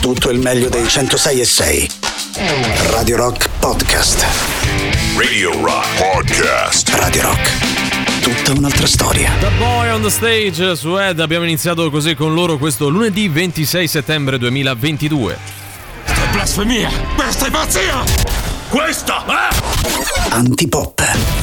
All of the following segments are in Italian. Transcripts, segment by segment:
tutto il meglio dei 106 e 6. Radio Rock Podcast. Radio Rock Podcast. Radio Rock. Tutta un'altra storia. The Boy on the Stage su Ed. Abbiamo iniziato così con loro questo lunedì 26 settembre 2022. Questa è blasfemia! Questa è pazzia! Questa è... Antipop.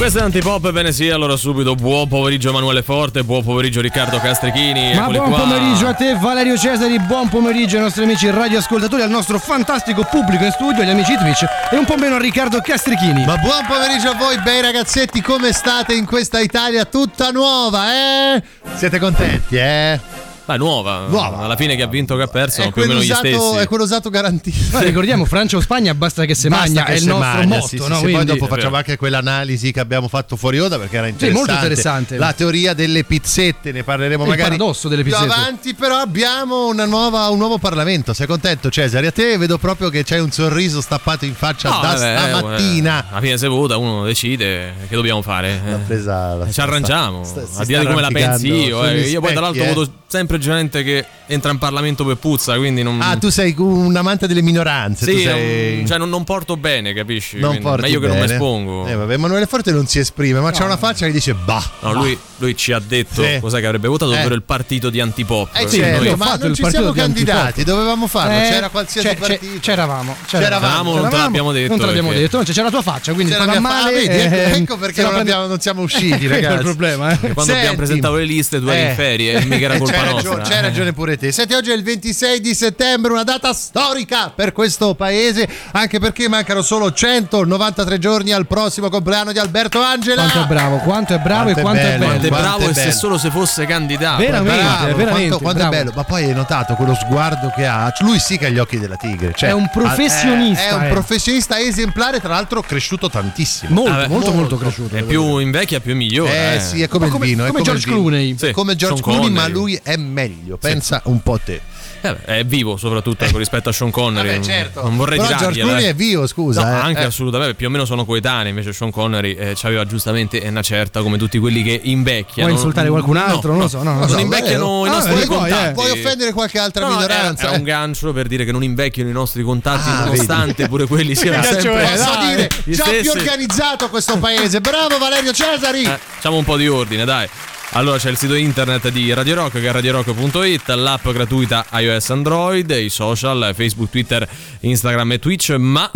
Questo è Antipop, bene sì, allora subito buon pomeriggio Emanuele Forte, buon pomeriggio Riccardo Castrichini. Ma buon qua. pomeriggio a te Valerio Cesari, buon pomeriggio ai nostri amici radioascoltatori, al nostro fantastico pubblico in studio, agli amici Twitch e un po' meno a Riccardo Castrichini. Ma buon pomeriggio a voi, bei ragazzetti, come state in questa Italia tutta nuova, eh? Siete contenti, eh? Beh, nuova. Nuova. Alla fine che ha vinto che ha perso, È più o meno gli quell'usato, stessi. è quell'usato garantito. Ma ricordiamo Francia o Spagna basta che se Basta magna, che è il nostro magna, motto, sì, sì, no? sì, Quindi- poi dopo facciamo anche quell'analisi che abbiamo fatto fuori onda perché era interessante. molto interessante. La teoria delle pizzette, ne parleremo Il magari paradosso delle più pizzette. avanti, però abbiamo una nuova- un nuovo Parlamento. Sei contento Cesare? A te vedo proprio che c'hai un sorriso stappato in faccia No, da vabbè, stamattina. eh, alla fine se vota uno decide che dobbiamo fare. Eh. presa la- Ci arrangiamo, sta- a sta di come la pensi io. eh. Io poi tra l'altro specchi, eh. voto sempre gente che entra in Parlamento per puzza, quindi non... Ah, tu sei un amante delle minoranze. tu Sì, sei... non, cioè non, non porto bene, capisci? non porti meglio che non mi bene. espongo. Eh, vabbè, Emanuele Forte non si esprime, ma c'ha una faccia che dice bah. No, lui, lui ci ha detto Sì. cos'è che avrebbe votato, Eh. ovvero il partito di antipop. Eh Quindi certo, noi ma fatto non ci siamo di candidati, antipop. dovevamo farlo, Eh, c'era qualsiasi c'è- c'è- partito. c'eravamo, C'eravamo, non te l'abbiamo detto, Non te l'abbiamo perché- detto, non c'è, c'è la tua faccia, quindi C'era mia male. ecco- eh, ecco perché non siamo usciti, il ragazzi. problema, eh. Quando abbiamo presentato le liste, tu eri Eh. in ferie e mica era Eh, colpa nostra. Ragione, c'hai ragione pure te. Senti, oggi è il 26 di settembre, una data storica per questo paese, anche perché mancano solo 193 giorni al prossimo compleanno di Alberto Angela. Quanto è bravo, quanto è bravo Quanto e è quanto è bello, bello. Quanto è bravo è e se solo se fosse candidato. Veramente, Bravo, veramente, quanto, quanto è bello, ma poi hai notato quello sguardo che ha? Lui sì che ha gli occhi della tigre. cioè, È un professionista, È, è un eh. professionista esemplare, tra l'altro cresciuto tantissimo. Molto, Vabbè, molto, molto molto. cresciuto. È più invecchia, più migliore. Eh, sì, è come come- il vino. è come come George. Clooney. Sì, È come George Clooney, ma lui è meglio. Pensa un po' te. Eh, beh, è vivo soprattutto ecco, rispetto a Sean Connery. Vabbè, certo. Non vorrei Però George Clooney eh. è vivo, scusa. No, eh. anche Eh. assolutamente, più o meno sono coetanei, invece Sean Connery eh, aveva giustamente una certa come tutti quelli che invecchiano. Vuoi insultare qualcun altro? Non lo so, no, non lo non so. invecchiano i Ah, nostri vuoi poi, contatti. eh. Puoi offendere qualche altra No, no, minoranza. È, è eh. un gancio per dire che non invecchiano i nostri contatti, Ah, nonostante pure quelli siano gancio sempre è? Posso dai, dire, già stessi. più organizzato questo paese. Bravo Valerio Cesari. Eh, facciamo un po' di ordine, dai. Allora c'è il sito internet di Radio Rock che è radiorock.it, l'app gratuita iOS Android, i social, Facebook, Twitter, Instagram e Twitch, ma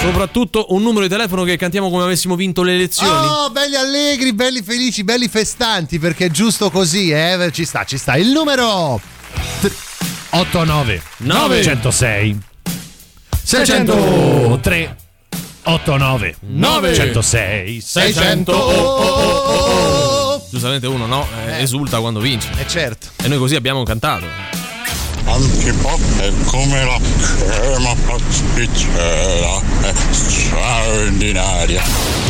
soprattutto un numero di telefono che cantiamo come avessimo vinto le elezioni. Oh, belli allegri, belli felici, belli festanti, perché è giusto così, eh? Ci sta, ci sta. Il numero 89 Nove. 106 600 3 89 Nove. 106 600. 600 oh, Giustamente uno no, eh, esulta quando vince. Eh certo. E noi così abbiamo cantato. Antipop è come la crema pasticcera, è straordinaria.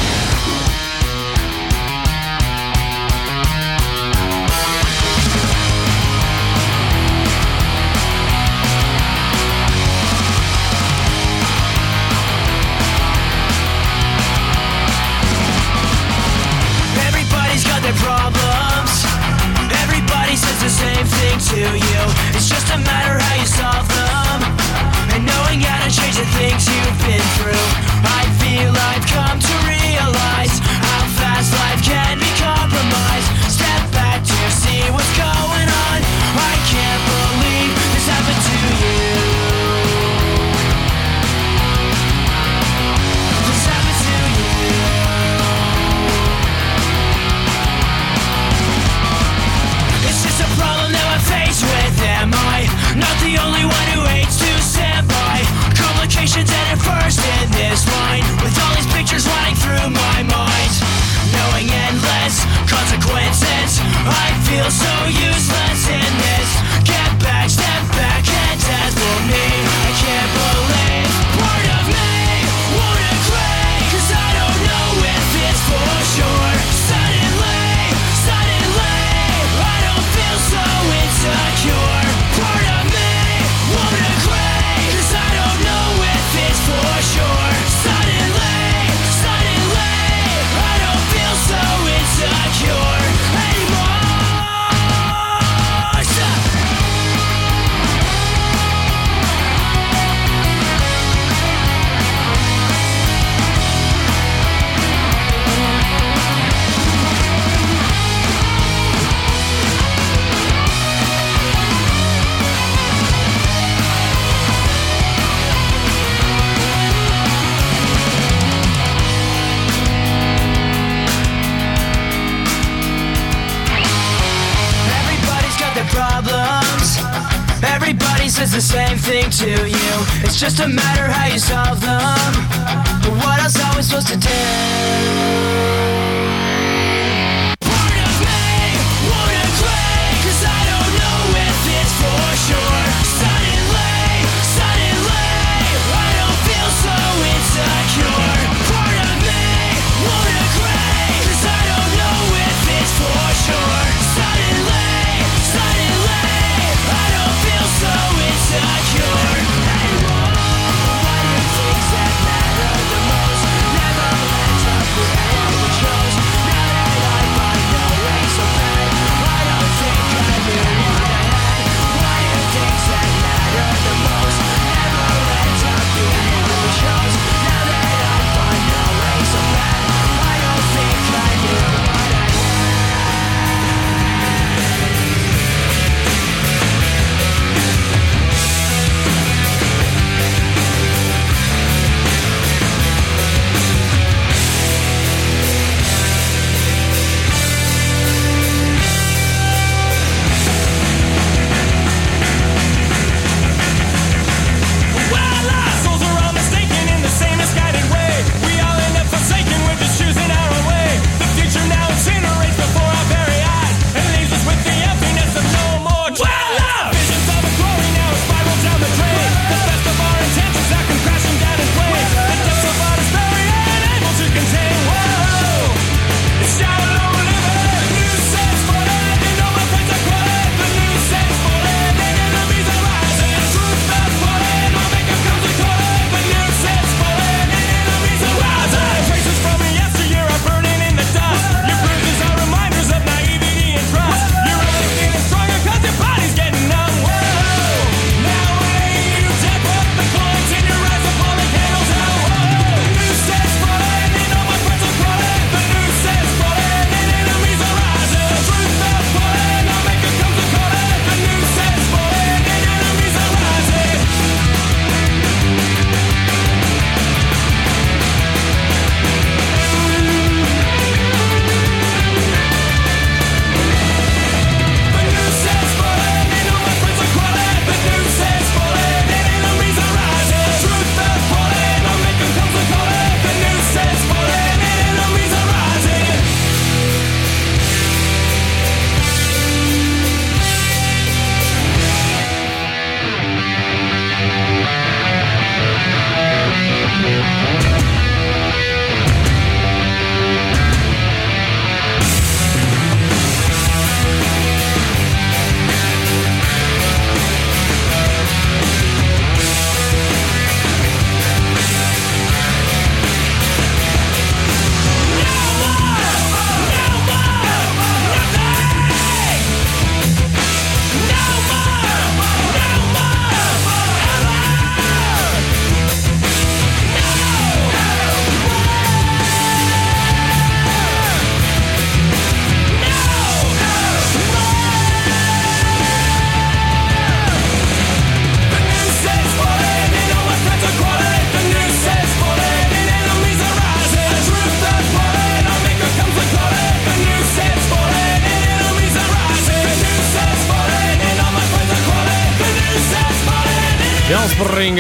Same thing to you. It's just a matter how you solve them. And knowing how to change the things you've been through. I feel I've come to realize Complications at first in this line, with all these pictures running through my mind. Knowing endless consequences, I feel so useless in It's just a matter how you solve them. But what else are we supposed to do?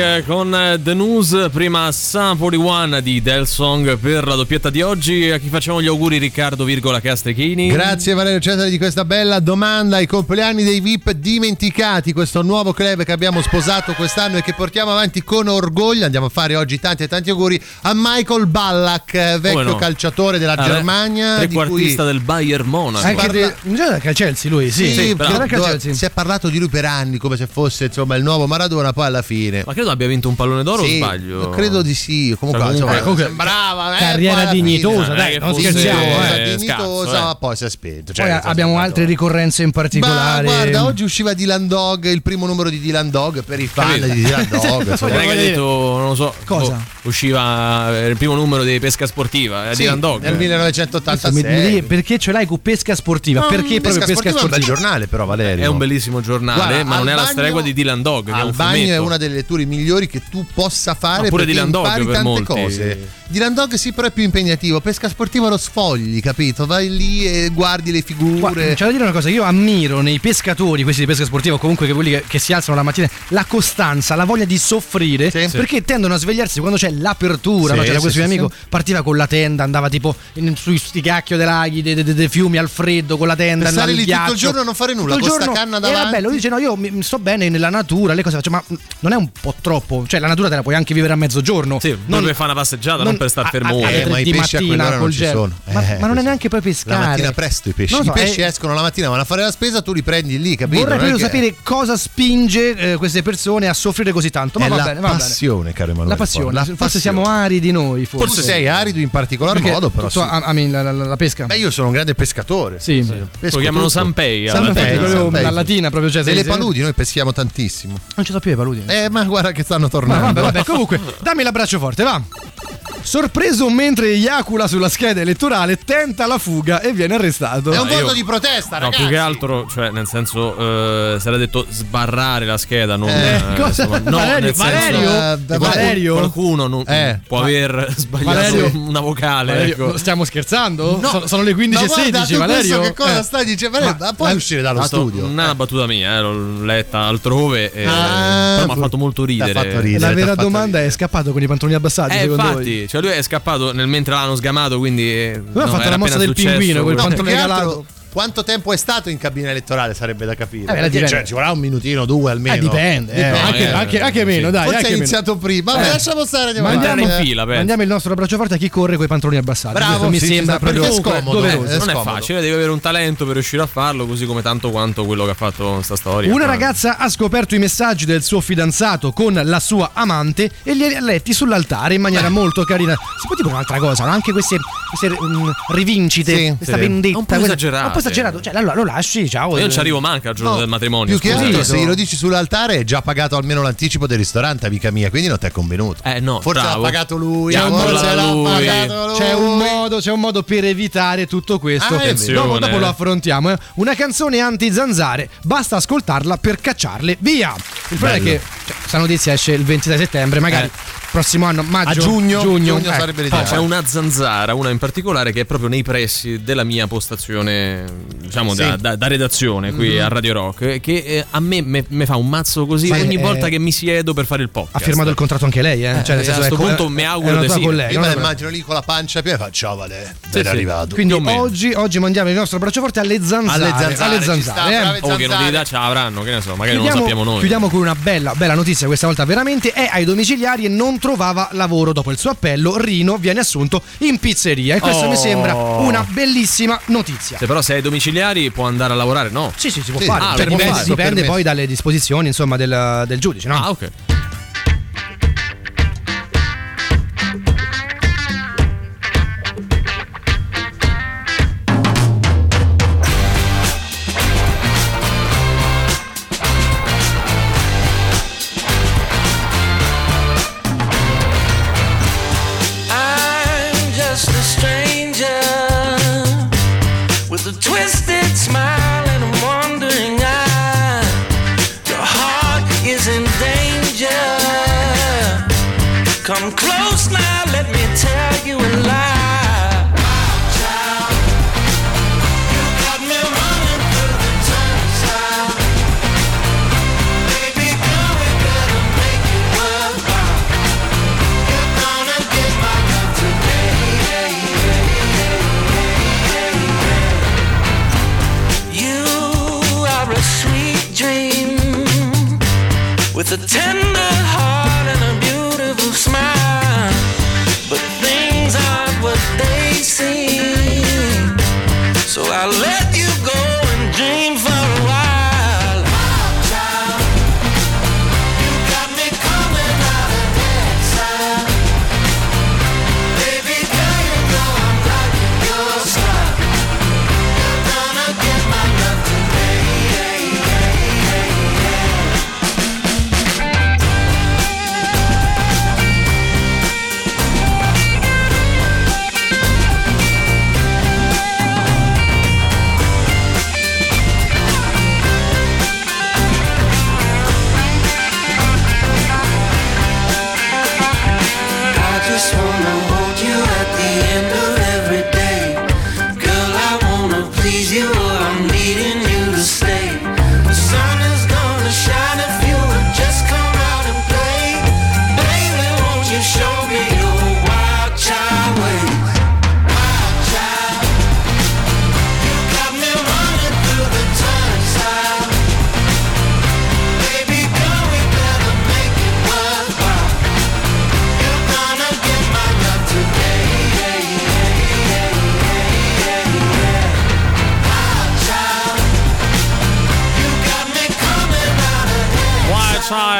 Eh, con The News, prima Sun 41 di Del Song per la doppietta di oggi. A chi facciamo gli auguri Riccardo, virgola Castrechini. Grazie Valerio Cesare di questa bella domanda. I compleanni dei VIP dimenticati, questo nuovo club che abbiamo sposato quest'anno e che portiamo avanti con orgoglio. Andiamo a fare oggi tanti e tanti auguri a Michael Ballack, vecchio no? calciatore della Ah, Germania. di cui Trequartista del Bayern Monaco. Anche parla- de... non Chelsea lui, sì. Sì, al do- Chelsea. si è parlato di lui per anni come se fosse insomma il nuovo Maradona, poi alla fine. Ma credo abbia vinto un pallone d'oro Sì, o sbaglio? Credo di sì. Comunque, Comunque- eh, comunque- sembrava eh, carriera poi alla dignitosa, Eh, dai, che non scherziamo, Dignitosa, eh, dignitosa, scazzo, eh. poi si è spento. Poi Cioè, senso, abbiamo Maradona. altre ricorrenze in Ma particolare. guarda, oggi usciva Dylan Dog, il primo numero di Dylan Dog per i fan Capito? di Dylan Dog. insomma. Non è che ha detto, non lo so, Cosa? boh, usciva eh, il primo numero di pesca sportiva, eh, Sì, Dylan Dog. nel Adesso mi- mi 1986. devi- perché ce l'hai con pesca sportiva? perché proprio pesca sportiva è un bel giornale, però, Valerio. È un bellissimo giornale, ma non è la stregua di Dylan Dog, Al bagno è una delle letture migliori che tu possa fare Ma pure perché Dylan Dog impari per tante molti. cose. Dylan Dog sì, però è più impegnativo. Pesca sportiva lo sfogli, capito? Vai lì e guardi le figure. Guarda, c'è da dire una cosa, io ammiro nei pescatori, questi di pesca sportiva, o comunque che quelli che, che si alzano la mattina, la costanza, la voglia di soffrire, Sì. perché tendono a svegliarsi quando c'è l'apertura. Sì, no? C'era sì, questo sì, mio amico, partiva con la tenda, andava tipo in- sui sti cacchio dei laghi, dei, dei- dei fiumi al freddo con la tenda, nel lì tutto il ghiaccio. giorno e non fare nulla, Tutto con sta canna davanti. bello, lui dice no, io mi, mi sto bene nella natura, le cose faccio, ma non è un po' troppo? Cioè la natura te la puoi anche vivere a mezzogiorno. Sì, non per fare una passeggiata, non, per star fermo Eh, ma i pesci a mattina quell'ora non ci sono. Ma, Eh, ma non è neanche poi pescare. La mattina presto i pesci. Non lo I so, pesci è- escono la mattina, vanno a fare la spesa, tu li prendi lì, capito? Vorrei Non proprio che- sapere cosa spinge eh, queste persone a soffrire così tanto. Ma È va la bene, va bene. passione, caro Emanuele. La passione. La forse passione. siamo aridi noi. Forse, Tu sei arido in particolar Perché modo, però. tu sì. a- ami la, la- la pesca? Beh, io sono un grande pescatore. sì. Lo chiamano. Sanpei. Sanpei, proprio Sanpei, la latina, proprio cioè, Delle paludi noi peschiamo tantissimo. Non ci so più le paludi. Eh, ma guarda che stanno Ma tornando. vabbè, vabbè, comunque, dammi l'abbraccio forte, va. Sorpreso mentre eiacula sulla scheda elettorale, tenta la fuga e viene arrestato. È un io- voto di protesta, No, ragazzi. più che altro, cioè, nel senso, eh, si era detto sbarrare la scheda, non. Eh, eh, cosa? insomma, no, Valerio, senso, Valerio? eh, qualcuno- Valerio? Qualcuno non- Eh. può aver sbagliato Valerio? una vocale. Valerio, ecco. Stiamo scherzando? No. sono, sono le 15 Ma e guarda, 16, tu Valerio. che cosa Eh. stai dicendo? Valerio, ma puoi uscire dallo studio? Non è una battuta mia, eh, l'ho letta altrove. E, Ah, però mi ha fatto molto t'ha ridere. fatto ridere. La vera fatto domanda ridere. è: è scappato con i pantaloni abbassati? Eh, secondo infatti, voi? cioè lui è scappato nel- mentre l'hanno sgamato, quindi. Lui ha no, fatto era la mossa del successo, pinguino, quel No, pantalone altro, regalato. Quanto tempo è stato in cabina elettorale sarebbe da capire. Eh, Perché, dipende. cioè, ci vorrà un minutino, due almeno. Eh, dipende, eh, anche, eh, anche- anche sì. meno, dai. Forse anche è meno. iniziato prima. Vabbè, Eh. lasciamo stare. andiamo Mandiamo, in fila, penso. mandiamo il nostro abbraccio forte a chi corre con i pantaloni abbassati. Bravo, mi sì, sembra proprio è scomodo, doveroso. eh, non è scomodo. facile, devi avere un talento per riuscire a farlo, così come tanto quanto quello che ha fatto sta storia. Una Ma- ragazza ha scoperto i messaggi del suo fidanzato con la sua amante e li ha letti sull'altare in maniera molto carina. Si può dire un'altra cosa, no? anche queste, queste mm, rivincite, Sì, questa sì. vendetta. Un po' po' esagerato, cioè allora lo lasci, ciao. Io non ci arrivo manca al giorno No, del matrimonio. Più che altro, se glielo dici sull'altare, è già pagato almeno l'anticipo del ristorante, amica mia. Quindi non ti è convenuto. Eh, no, Forse bravo. l'ha pagato lui. Forse l'ha lui. pagato lui. C'è un, modo, c'è un modo per evitare tutto questo. Ah, è vero. dopo, dopo lo affrontiamo. eh. Una canzone anti-zanzare, basta ascoltarla per cacciarle via. Il problema è che cioè, questa notizia esce il 26 settembre, magari Eh. Prossimo anno, maggio, A giugno, giugno, giugno eh. sarebbe l'ideale. c'è una zanzara, una in particolare, che è proprio nei pressi della mia postazione, diciamo, Sì. da, da- da redazione qui a Radio Rock, che eh, a me me fa un mazzo così Ma ogni è- volta che mi siedo per fare il podcast. Ha firmato il contratto anche lei, eh? Cioè, nel eh, senso, a sto è co- punto è- mi è auguro di sì. collega, Io me la immagino lì con la pancia piena e fa ciao Vale, ben sì. arrivato. Quindi oggi, oggi mandiamo il nostro braccio forte alle zanzare. Alle zanzare, alle zanzare, sta, eh. Oh, che nobilità ce l'avranno, che ne so, magari non lo sappiamo noi. chiudiamo con una bella, bella notizia, questa volta veramente è ai domiciliari e non trovava lavoro dopo il suo appello. Rino viene assunto in pizzeria e questo Oh. mi sembra una bellissima notizia. Se però sei ai domiciliari può andare a lavorare, no. Sì, sì, si può Sì. fare. Ah, Cioè, lo può dipende fare. dipende poi dalle disposizioni insomma, del, del giudice, no? Ah, ok.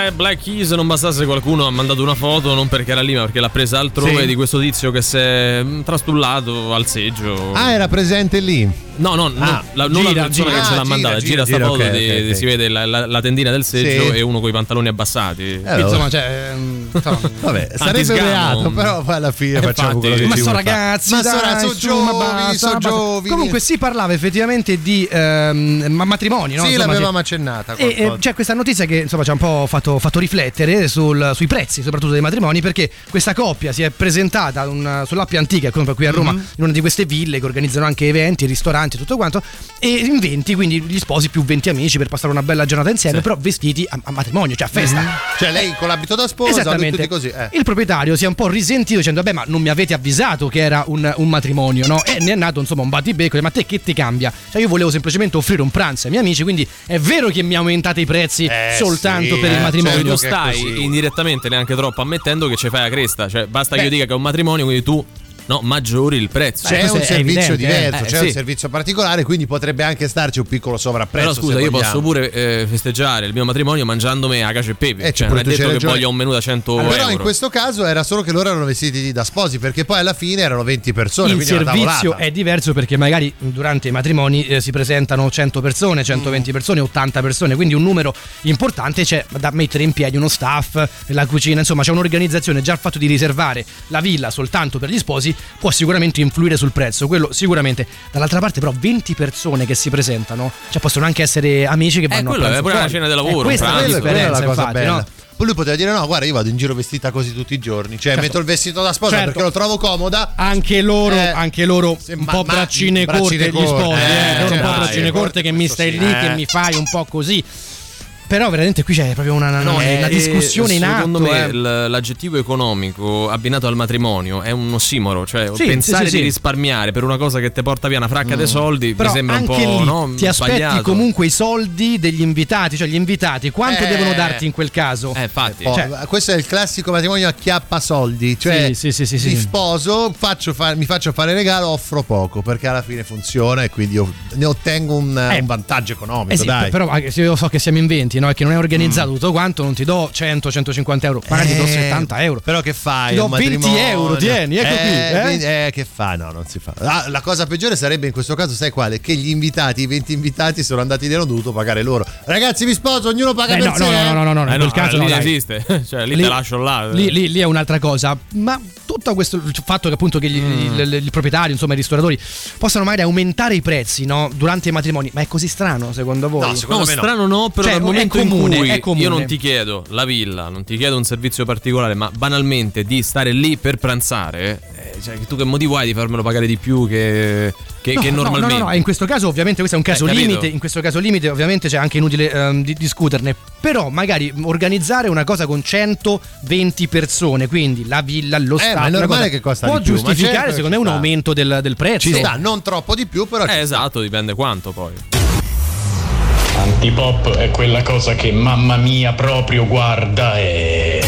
Sai, Black Keys non bastasse qualcuno ha mandato una foto non perché era lì ma perché l'ha presa altrove Sì. di questo tizio che si è mm, trastullato al seggio. Ah, era presente lì. No, no, no, Ah, la, non gira, la persona gira. che ce l'ha Ah, mandata. gira, Gira, gira, sta gira, foto, ok, di- ok, ok. si vede la, la- la tendina del seggio Sì. e uno con i pantaloni abbassati. Eh, insomma, cioè, ehm, insomma, Vabbè, sarebbe Antisgamo. reato, però poi alla fine Eh, facciamo infatti. quello che ma ci sono ragazzi, ma dai, sono ragazzi, insomma, sono giovani, basta, giovani. Comunque si parlava effettivamente di ehm, ma- matrimoni, no? Sì, Insomma, l'avevamo che- accennata. E, eh, c'è questa notizia che insomma ci ha un po' fatto, fatto riflettere sul- sui prezzi, soprattutto dei matrimoni, perché questa coppia si è presentata un- sull'Appia Antica, come qui a Roma, Mhm. in una di queste ville che organizzano anche eventi, ristoranti e tutto quanto, e in 20, quindi gli sposi più 20 amici per passare una bella giornata insieme, però vestiti a, a matrimonio, cioè a festa. Cioè, lei con l'abito da sposa, Esattamente. così. eh. Il proprietario si è un po' risentito dicendo: Vabbè, ma non mi avete avvisato che era un, un matrimonio, no? E ne è nato insomma un battibecco. Ma te che ti cambia? Cioè, io volevo semplicemente offrire un pranzo ai miei amici, quindi è vero che mi aumentate i prezzi Eh, soltanto sì, per il eh, matrimonio. Certo tu che è stai indirettamente neanche troppo ammettendo che ci fai la cresta. Cioè, basta che Beh. io dica che è un matrimonio, quindi tu no, maggiori il prezzo. Beh, C'è questo un servizio evidente, eh. diverso, Eh, c'è sì. un servizio particolare, quindi potrebbe anche starci un piccolo sovrapprezzo. Però scusa, io vogliamo. posso pure eh, festeggiare il mio matrimonio mangiandomi a cacio e pepe. Eh, cioè, non è detto che ragione. voglio un menù da 100 Però euro. in questo caso era solo che loro erano vestiti da sposi, perché poi alla fine erano 20 persone. il servizio è diverso perché magari durante i matrimoni eh, si presentano 100 persone, Mm. 120 persone, 80 persone, quindi un numero importante c'è da mettere in piedi uno staff, la cucina, insomma c'è un'organizzazione, già il fatto di riservare la villa soltanto per gli sposi può sicuramente influire sul prezzo, quello sicuramente. Dall'altra parte però 20 persone che si presentano, cioè possono anche essere amici che vanno quello a è pure una fuori. cena di Eh, lavoro, un questa è la cosa infatti, bella. no? Poi lui poteva dire: No, guarda, io vado in giro vestita così tutti i giorni. Cioè, Certo. metto il vestito da sposa Certo. perché lo trovo comoda. Anche loro, Eh, anche loro un ma- po' braccine braccine corte gli corte, sposi, eh, eh, loro un cioè, po' braccine corte che mi stai sì, lì, eh. che mi fai un po' così. Però veramente qui c'è proprio una, una- No, una eh, discussione in atto. Secondo me eh. l'aggettivo economico abbinato al matrimonio è un ossimoro, cioè Sì, pensare sì, sì, di sì. risparmiare per una cosa che ti porta via una fracca dei soldi Però mi sembra un po' lì no, ti aspetti sbagliato. comunque i soldi degli invitati, cioè gli invitati quanto Eh. devono darti in quel caso? Eh, infatti. Oh, Cioè- questo è il classico matrimonio a chiappa soldi. Cioè, Sì, sì, sì, sì, mi sposo, faccio fa- mi faccio fare regalo, offro poco perché alla fine funziona e quindi io ne ottengo un, Eh. un vantaggio economico. Eh sì, dai. però anche se io so che siamo in 20, no? E che non è organizzato tutto quanto, non ti do 100-150 euro, magari ti do Eh, 70 euro. Però che fai? Ti do un 20 matrimonio? euro, tieni, ecco qui, eh. quindi- eh, che fa? No, non si fa. Ah, la cosa peggiore sarebbe in questo caso, sai quale? Che gli invitati, i 20 invitati sono andati lì e hanno dovuto pagare loro. Ragazzi, vi sposo, ognuno paga Beh, per no, sé. no, no, no, no, no, Eh, in no, caso lì no, non dai. esiste, cioè lì, te lascio là. Lì, lì- lì è un'altra cosa. Ma tutto questo il fatto che appunto che gli, Mm. il, il proprietario, insomma, i ristoratori possano magari aumentare i prezzi no? durante i matrimoni, ma è così strano secondo voi? No, secondo No, me no. strano no, però Cioè, dal è momento comune, in cui è comune. io non ti chiedo la villa, non ti chiedo un servizio particolare, ma banalmente di stare lì per pranzare, eh, cioè, tu che motivo hai di farmelo pagare di più che, che, No, che no, normalmente? No, no, no, in questo caso ovviamente questo è un caso Eh, capito. limite, in questo caso limite ovviamente c'è anche inutile ehm, di- discuterne, però magari organizzare una cosa con 120 persone, quindi la villa, lo Eh, staff, ma è normale cosa, che costa può di più, ma giustificare certo che secondo me un aumento del, del prezzo. Ci sta, non troppo di più, però Eh, esatto, dipende quanto poi. Antipop è quella cosa che mamma mia proprio guarda e...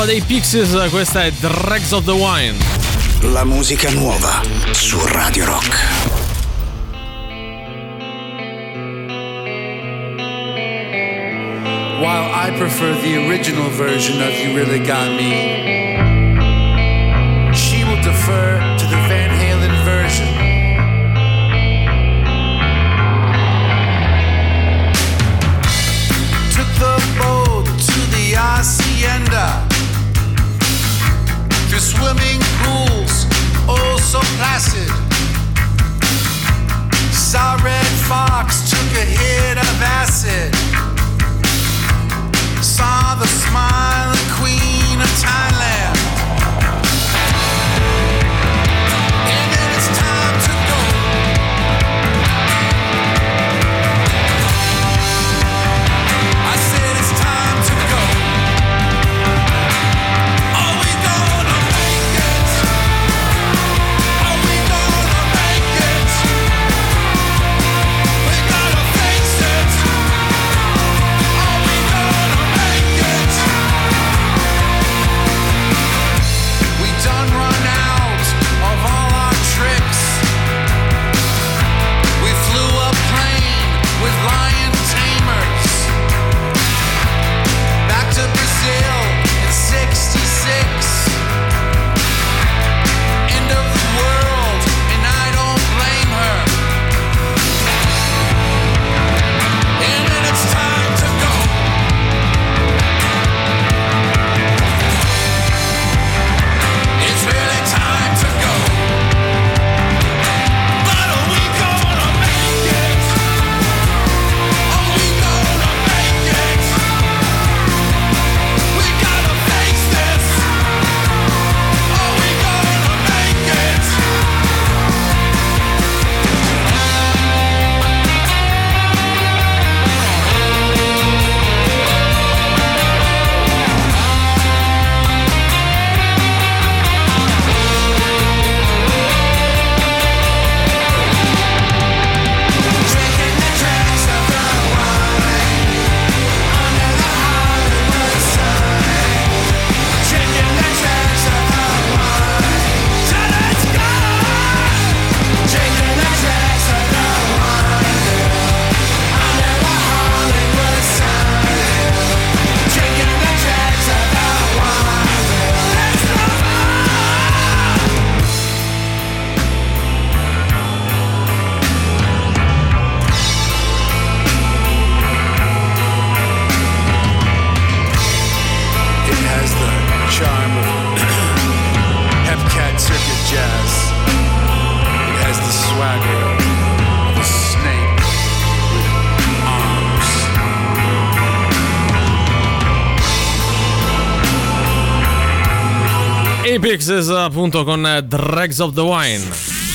nuova dei Pixies, questa è Dregs of the Wine. La musica nuova su Radio Rock. While I prefer the original version of You Really Got Me, she will defer to the Van Halen version. Took the boat to the hacienda. Swimming pools, oh so placid. Saw Red Fox, took a hit of acid. Saw the smiling queen of Thailand. Pixies appunto con Dregs of the Wine.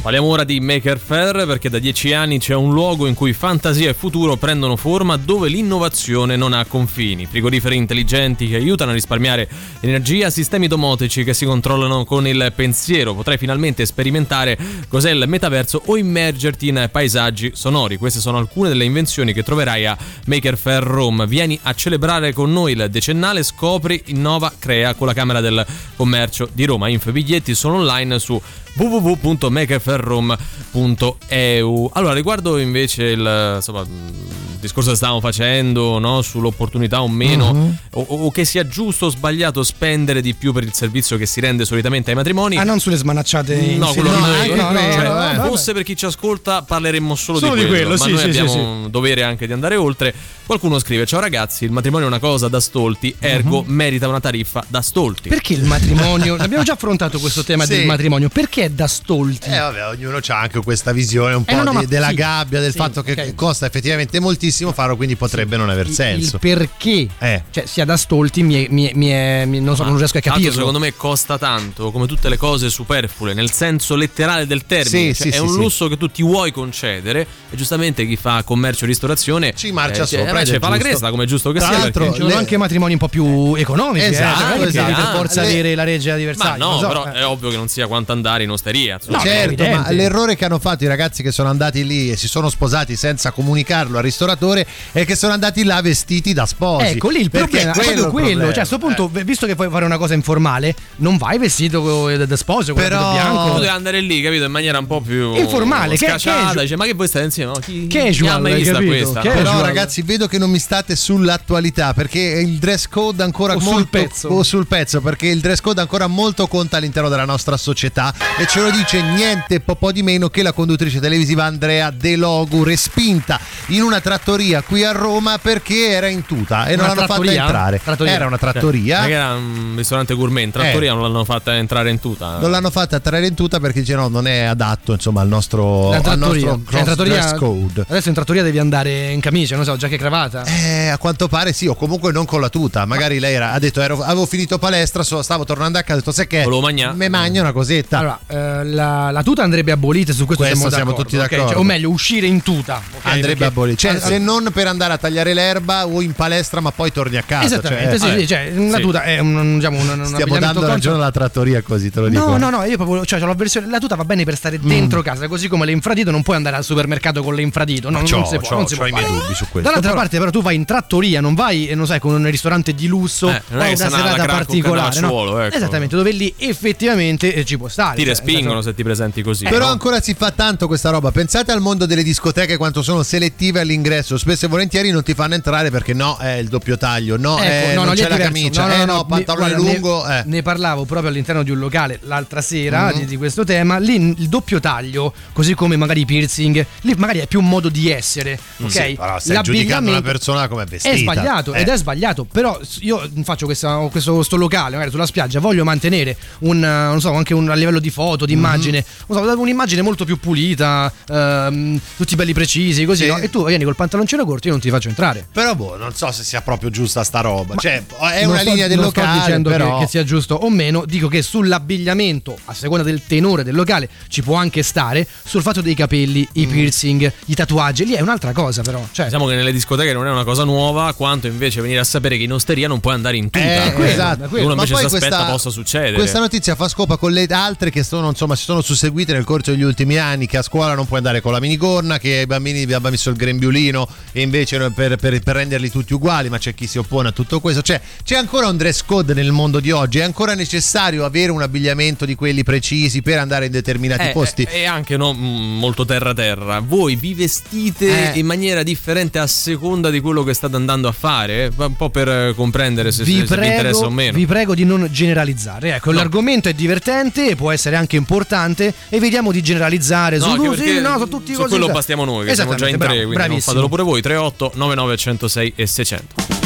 Parliamo ora di Maker Fair perché da dieci anni c'è un luogo in cui fantasia e futuro prendono forma dove l'innovazione non ha confini. Frigoriferi intelligenti che aiutano a risparmiare energia, sistemi domotici che si controllano con il pensiero. Potrai finalmente sperimentare cos'è il metaverso o immergerti in paesaggi sonori. Queste sono alcune delle invenzioni che troverai a Maker Fair Rome. Vieni a celebrare con noi il decennale, scopri, innova, crea con la Camera del Commercio di Roma. Info biglietti sono online su www.makerfairrome.eu Allora, riguardo invece il, insomma, il discorso che stavamo facendo no, sull'opportunità o meno, Mhm. o, o che sia giusto o sbagliato spendere di più per il servizio che si rende solitamente ai matrimoni. Ah, non sulle smanacciate No, quello no, TV, no, no, no, cioè, no, fosse per chi ci ascolta parleremmo solo, Solo di di quello, quello, ma sì, noi sì, abbiamo sì, un dovere anche di andare oltre. Qualcuno scrive: Ciao ragazzi, il matrimonio è una cosa da stolti, ergo merita una tariffa da stolti. Perché il matrimonio? Abbiamo già affrontato questo tema del matrimonio. Perché è da stolti? Eh vabbè, ognuno ha anche questa visione un po' Eh, no, no, di- della sì, gabbia, del sì, fatto che ok. costa effettivamente moltissimo farlo, quindi potrebbe non aver Il- senso. Il perché Eh. cioè, sia da stolti mi, è- mi è- mi è- mi- non, so, non riesco a Tra l'altro, capirlo. secondo me costa tanto, come tutte le cose superflue, nel senso letterale del termine. Sì, Cioè, sì, è sì, un sì. lusso che tu ti vuoi concedere. E giustamente chi fa commercio e ristorazione Ci marcia eh, sopra eh, ed cioè, fa la cresta come è giusto che Tra sia. l'altro, perché- Ci sono le- anche matrimoni un po' più economici, Esatto, eh, cioè, non è che esatto. per forza avere la regia di Versailles. no, però eh. è ovvio che non sia quanto andare in osteria. insomma. certo, ma l'errore che hanno fatto i ragazzi che sono andati lì e si sono sposati senza comunicarlo al ristoratore è che sono andati là vestiti da sposi. Ecco lì il Perché problema è quello quello. problema. Cioè, a questo punto, visto che puoi fare una cosa informale, non vai vestito da da sposo Però- bianco. Tu devi andare lì, capito? In maniera un po' più Informale, che- scacciata. casual. Dice, ma che voi state insieme? Ma chi, Casual, chi mai vista questa? Casual. Però ragazzi vedo che non mi state sull'attualità perché il dress code ancora O sul molto pezzo. o sul pezzo perché il dress code ancora molto conta all'interno della nostra società e ce lo dice niente po' po' di meno che la conduttrice televisiva Andrea De Logu respinta in una trattoria qui a Roma perché era in tuta e non Una l'hanno fatta entrare. Trattoria. Era una Cioè, trattoria. che era un ristorante gourmet in trattoria, non l'hanno fatta entrare in tuta. non l'hanno fatta entrare in tuta perché dice no, non è adatto insomma al nostro, al nostro Cioè, cross trattoria- code. Adesso in trattoria devi andare in camicia, non so, giacca e cravatta. Eh, a quanto pare sì, o comunque non con la tuta. Magari lei era- ha detto: ero- avevo finito palestra, so- stavo tornando a casa. Ha detto: Sai che Volevo mangiare. me magno una cosetta. Allora, eh, la, la tuta andrebbe abolita, su questo, Questo siamo d'accordo, tutti d'accordo. Cioè, o meglio, uscire in tuta. ok? Andrebbe Perché- abolito. Cioè, se non per andare a tagliare l'erba o in palestra, ma poi torni a casa. Esattamente, cioè, sì, eh, sì, cioè, la Sì. tuta è un, diciamo, un, un Stiamo dando consono. ragione alla trattoria così, te lo dico. No, no, no, io proprio, cioè, c'ho la versione, la tuta va bene per stare dentro casa, così come l'infradito non puoi andare al supermercato con l'infradito, no, Mm. Non c'ho, si può, c'ho, non si può i miei dubbi su questo. Dall'altra parte però tu vai in trattoria, non vai, eh, non sai, con un ristorante di lusso Eh, non o una una serata particolare, ecco. Esattamente, dove lì effettivamente eh, ci può stare. Cioè, respingono se ti presenti così. Però no? ancora si fa tanto questa roba. Pensate al mondo delle discoteche quanto sono selettive all'ingresso. Spesso e volentieri non ti fanno entrare perché no, è il doppio taglio, no, Ecco, eh, no, non no, c'è la diverso. camicia, eh no, pantalone guarda, lungo. Ne, eh. ne parlavo proprio all'interno di un locale l'altra sera Mm-hmm. di, di questo tema. Lì il doppio taglio, così come magari i piercing, lì magari è più un modo di essere. Ok, Mm, Sì, però stai giudicando una persona come è vestita. È sbagliato Eh. ed è sbagliato. Però io faccio questa, questo, questo locale, magari sulla spiaggia, voglio mantenere un, non so, anche un, a livello di foto, di immagine, Mm-hmm. non un'immagine molto più pulita, ehm, tutti belli precisi, così, Sì. no? E tu vieni col pantaloncino corto, io non ti faccio entrare. Però boh, non so se sia proprio giusta sta roba. cioè, è non una sto- linea del non locale, sto dicendo però che, che sia giusto o meno, dico che sull'abbigliamento, a seconda del tenore del locale, ci può anche stare. Sul fatto dei capelli, i Mm. piercing, i tatuaggi, lì è un'altra cosa, però. Cioè, Diciamo che nelle discoteche non è una cosa nuova, quanto invece venire a sapere che in osteria non puoi andare in tuta. Eh, quello. esatto. Uno Ma invece poi si aspetta possa succedere. Questa notizia fa scopa con le altre che sono, insomma, si sono susseguite nel corso degli ultimi anni, che a scuola non puoi andare con la minigonna, che ai bambini vi abbiamo messo il grembiulino e invece per, per- per renderli tutti uguali, ma c'è chi si oppone a tutto questo. Cioè, c'è ancora un dress code nel mondo di oggi, è ancora necessario avere un abbigliamento di quelli precisi per andare in determinati Eh, posti. E anche no, molto terra terra. Voi vi vestite Eh. in maniera differente a seconda di quello che state andando a fare? eh? Un po' per eh, comprendere se, vi se- se vi interessa o meno. vi prego di non generalizzare. Ecco, l'argomento è divertente, può essere anche importante. Evitiamo di generalizzare No, su, anche su- sì, no, sono tutti su così. quello bastiamo noi, che siamo già in tre, bravo, quindi fatelo pure voi. 38 99 106 e 600.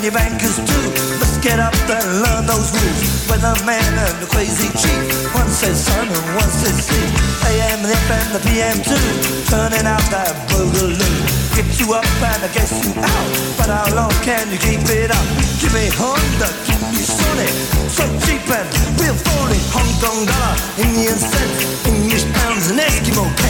And your bankers too. Let's get up and learn those rules. Weatherman and the crazy chief. One says sun and one says sea. AM, the FM, the PM too. Turning out that boogaloo. Get you up and I guess you out. But how long can you keep it up? Give me Honda, give me Sonic. So cheap and real phony. Hong Kong dollar, Indian cents, English pounds and Eskimo pence.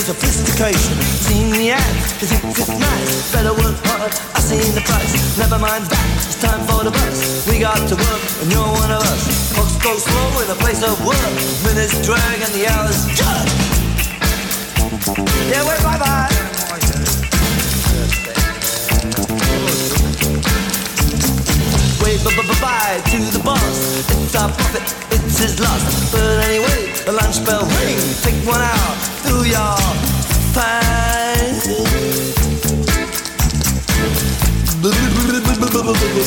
To sophistication. Seen the ad, cause it's just nice. Better work hard, I seen the price. Never mind that, it's time for the bus. We got to work, and you're one of us. Folks go slow in a place of work. Minutes drag and the hours jug. Yeah, wait, bye bye. Wave bye bye bye to the boss. It's our profit, it's his loss. But anyway, the lunch bell ring, take one out, your fine.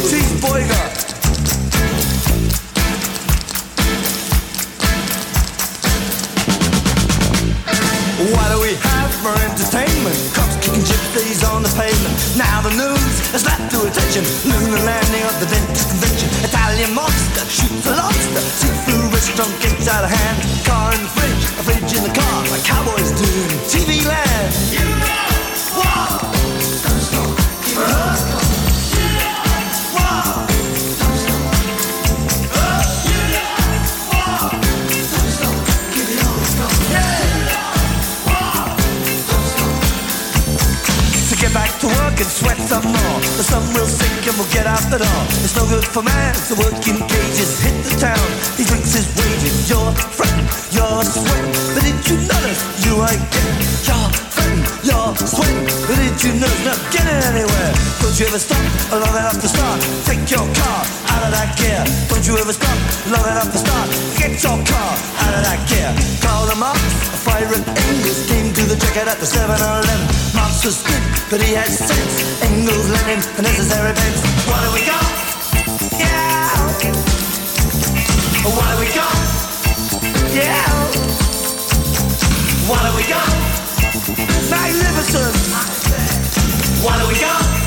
Cheese burger. What do we have for entertainment? Cops kicking gypsies on the pavement. Now the news has left to attention. Lunar landing of the dentist convention. Italian monster shoots a lobster. Seafood restaurant gets out of hand. We'll get the door. It's no good for man to work in cages. Hit the town, he drinks his wages. You're fretting, you're sweating. But did you notice you ain't getting? You're fretting, you're sweating. But did you notice not getting anywhere? Don't you ever stop long enough to start? Take your car out of that gear. Don't you ever stop long enough to start? Get your car out of that gear. Call them up, a fire Engels came to the jacket at the 7-Eleven. Marx was good, but he had sense. Engels, Lenin, the necessary bends. What do we got? Yeah. What do we got? Yeah. What do we got? Magnificent. What do we got?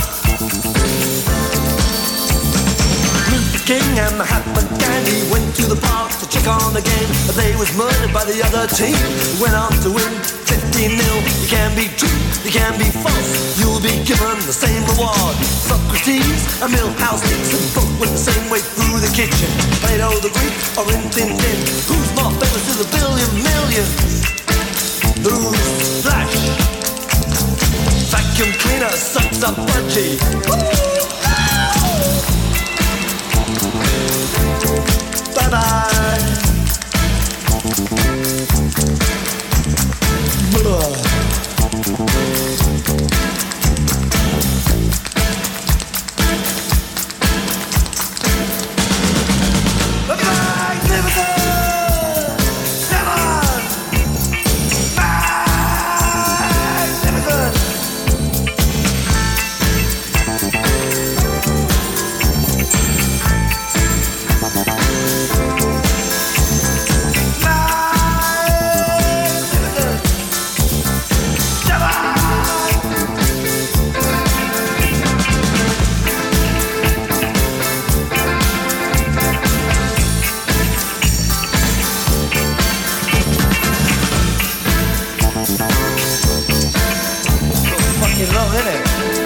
King and Mahatma Gandhi went to the park to check on the game, but they was murdered by the other team. Went on to win 15 nil. You can be true, you can be false. You'll be given the same reward. Socrates and Milhouse Nixon both went the same way through the kitchen. Plato the Greek or in Tin Tin. Who's more famous to the billion millions? Who's Flash? Vacuum cleaner sucks up budgie. Bye. love in.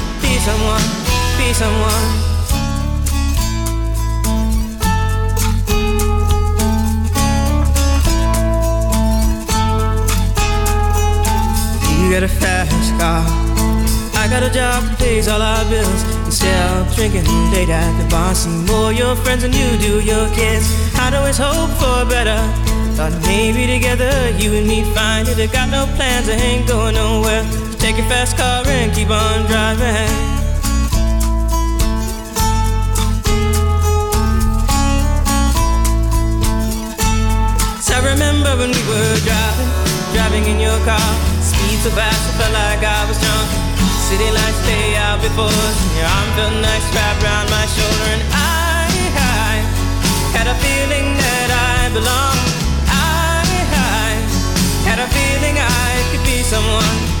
be someone, be someone. You got a fast car. I got a job that pays all our bills. Instead of drinking late at the bar, see more your friends than you do your kids. I'd always hope for better. Thought maybe together you and me find it. I got no plans, I ain't going nowhere. Take your fast car and keep on driving. So I remember when we were driving, driving in your car. Speed so fast, I felt like I was drunk. City lights lay out before us, your arm felt nice wrapped around my shoulder. And I, I had a feeling that I belonged. I, I had a feeling I could be someone,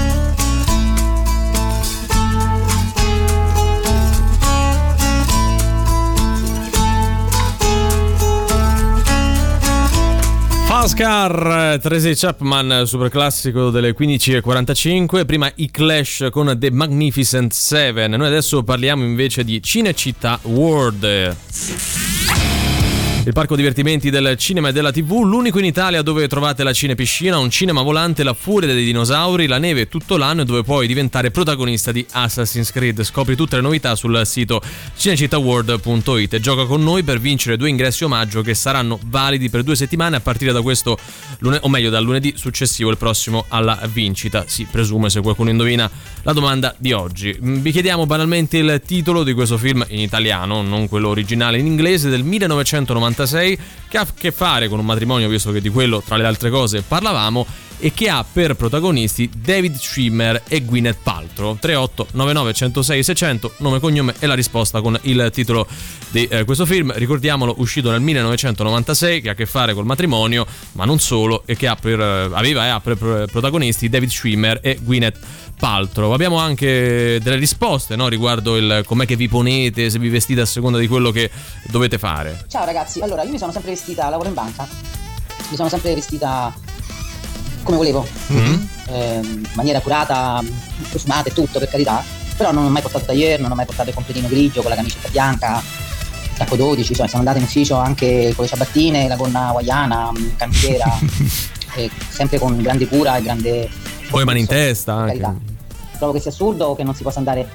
Fast Car, Tracy Chapman, super classico delle 15.45. Prima i Clash con The Magnificent Seven. Noi adesso parliamo invece di Cinecittà World. Il parco divertimenti del cinema e della tv, l'unico in Italia dove trovate la cinepiscina, un cinema volante, la furia dei dinosauri, la neve tutto l'anno e dove puoi diventare protagonista di Assassin's Creed. Scopri tutte le novità sul sito cinecittàworld.it e gioca con noi per vincere due ingressi omaggio che saranno validi per due settimane a partire da questo lunedì, o meglio dal lunedì successivo, il prossimo alla vincita. Si presume se qualcuno indovina la domanda di oggi. Mm, Vi chiediamo banalmente il titolo di questo film in italiano, non quello originale in inglese, del 1996 che ha a che fare con un matrimonio, visto che di quello tra le altre cose parlavamo, e che ha per protagonisti David Schwimmer e Gwyneth Paltrow. 38 99 106 600, nome cognome e la risposta con il titolo di eh, questo film. Ricordiamolo, uscito nel 1996, che ha a che fare col matrimonio, ma non solo, e che ha per, eh, aveva e ha per per protagonisti David Schwimmer e Gwyneth Paltrow. Abbiamo anche delle risposte no, riguardo il com'è che vi ponete, se vi vestite a seconda di quello che dovete fare. Ciao ragazzi, allora io mi sono sempre vestita, lavoro in banca, mi sono sempre vestita come volevo, Mm-hmm. eh, in maniera curata, profumata e tutto per carità, però non ho mai portato tailleur, non ho mai portato il completino grigio con la camicetta bianca, tacco 12, cioè sono andato in ufficio anche con le ciabattine, la gonna hawaiana, mh, cantiera, sempre con grande cura e grande... Poi mani in testa anche. carità. trovo che sia assurdo che non si possa andare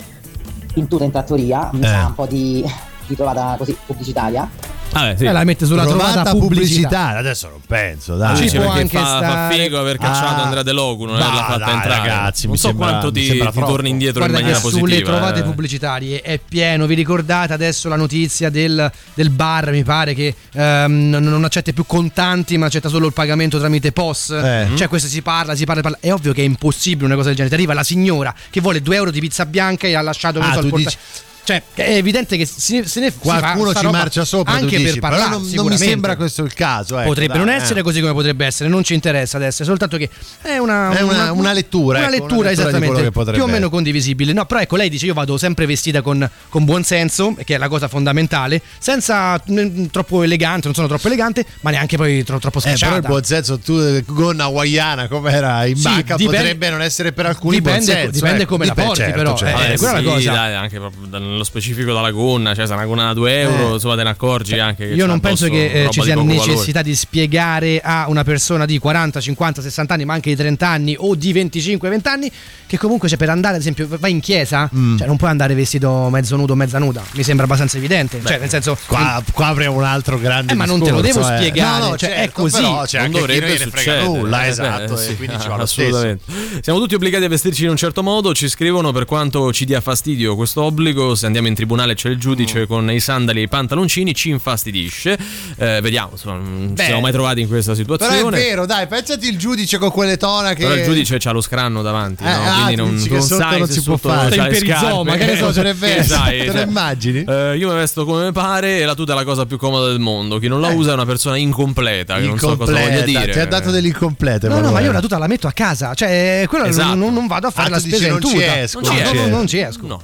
in tutta in trattoria, mi Eh. sa un po' di, di trovata così pubblicitaria. Vabbè, sì. Eh, la mette sulla trovata, pubblicità. Adesso non penso, dai. Ci Dice può perché anche fa, fa stare- figo aver cacciato Ah. Andrea De Logu, non Ma averla fatta dai, entrare. ragazzi, non mi so sembra- quanto ti, ti torni indietro Guarda in che maniera sulle positiva. trovate eh. pubblicitarie è pieno. Vi ricordate adesso la notizia del, del bar? Mi pare che ehm, non, accetta più contanti, ma accetta solo il pagamento tramite POS. Eh. Cioè, questo si parla, si parla, parla. È ovvio che è impossibile una cosa del genere. Ti arriva la signora che vuole 2 euro di pizza bianca e ha lasciato Ah, so, il tu porta- dici- Cioè, è evidente che si, se ne fa Qualcuno sta ci marcia sopra, anche dici, per parlare. però non, non mi sembra questo il caso. ecco, potrebbe dai, non eh. essere così come potrebbe essere, non ci interessa adesso, è soltanto che è una, È una- una lettura, Una ecco, una lettura, esattamente, più o meno essere. condivisibile. No, però ecco, lei dice io vado sempre vestita con, con buon senso, che è la cosa fondamentale, senza mm, troppo elegante, non sono troppo elegante, ma neanche poi tro- troppo Eh, però il buon senso, tu eh, gonna hawaiana come era in Sì, banca dipende- potrebbe non essere per alcuni dipende- buon senso. dipende ecco. come la Dipende, porti, certo, però, certo. eh, Eh, quella è la cosa. dai, anche proprio nello specifico dalla gonna, cioè se una gonna da 2 euro, Eh. insomma te ne accorgi anche che Io non penso che eh, ci di sia valore. necessità di spiegare a una persona di 40, 50, 60 anni, ma anche di 30 anni o di 25, 20 anni, che comunque cioè, per andare, ad esempio, vai in chiesa, Mm. cioè non puoi andare vestito mezzo nudo o mezza nuda. Mi sembra abbastanza evidente. cioè, nel senso. Qua, qua apriamo un altro grande Eh, ma non te lo devo eh. spiegare, No, no, cioè, è certo, così. Però c'è non dovrebbe succedere. nulla, Eh, esatto, beh, sì, quindi ci va lo stesso. assolutamente. Siamo tutti obbligati a vestirci in un certo modo. Ci scrivono per quanto ci dia fastidio questo obbligo. Andiamo in tribunale e c'è il giudice Mm. con i sandali e i pantaloncini, ci infastidisce. Eh, vediamo, insomma, non Beh, ci siamo mai trovati in questa Però è situazione. vero, dai, pensati il giudice con quelle tonache. Però il giudice c'ha lo scranno davanti, Eh, no? ah, quindi non, non sai non se si può sotto fare. c'ha Sei perizoma, che ne so, ce ne vesti, sai, te lo immagini? eh, io mi vesto come mi pare e la tuta è la cosa più comoda del mondo. Chi non la usa è una persona incompleta, che non so cosa voglia Eh. Dire. Ti ha dato dell'incomplete. No, no, ma io la tuta la metto a casa, cioè quella Esatto. non, non vado a fare Ah, la spesa in tuta. non no, ci esco. non ci esco. No.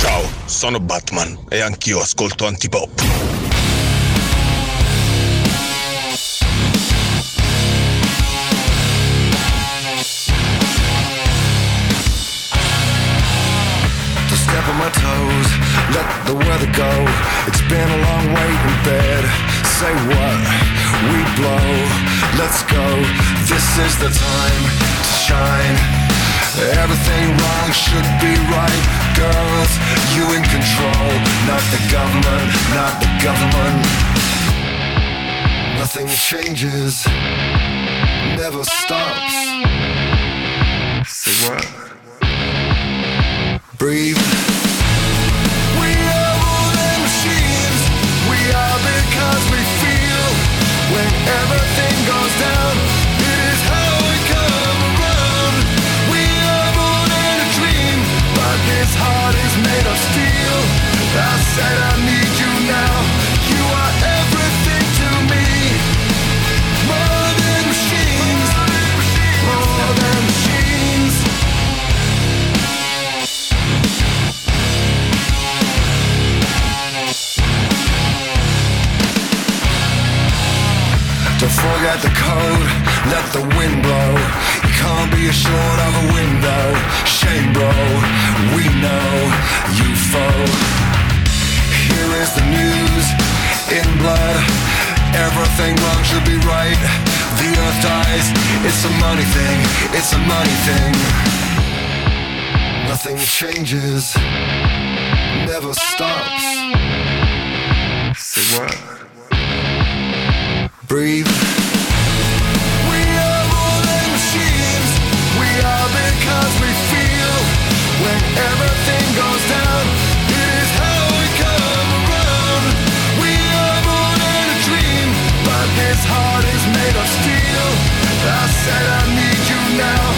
Ciao, sono Batman e anch'io ascolto antipop. to step on my toes, let the weather go. It's been a long wait in bed. Say what? We blow. Let's go. This is the time to shine. Everything wrong should be right. Girls, you in control. Not the government, not the government. Nothing changes, never stops. Say what? breathe. Forget the code, let the wind blow. You can't be assured of a window. Shame, bro, we know you foe. Is the news in blood. Everything wrong should be right. The earth dies, it's a money thing, it's a money thing. Nothing changes, never stops. Say what? breathe. We are than machines. We are because we feel. When everything goes down, made of steel. I said I need you now.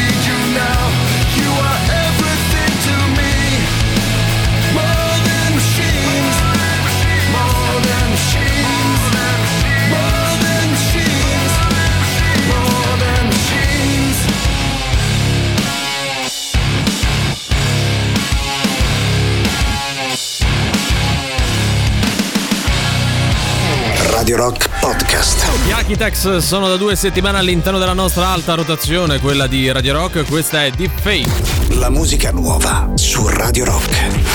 Radio Rock Podcast. Gli Architects sono da due settimane all'interno della nostra alta rotazione, quella di Radio Rock, questa è Deep Fake. La musica nuova su Radio Rock.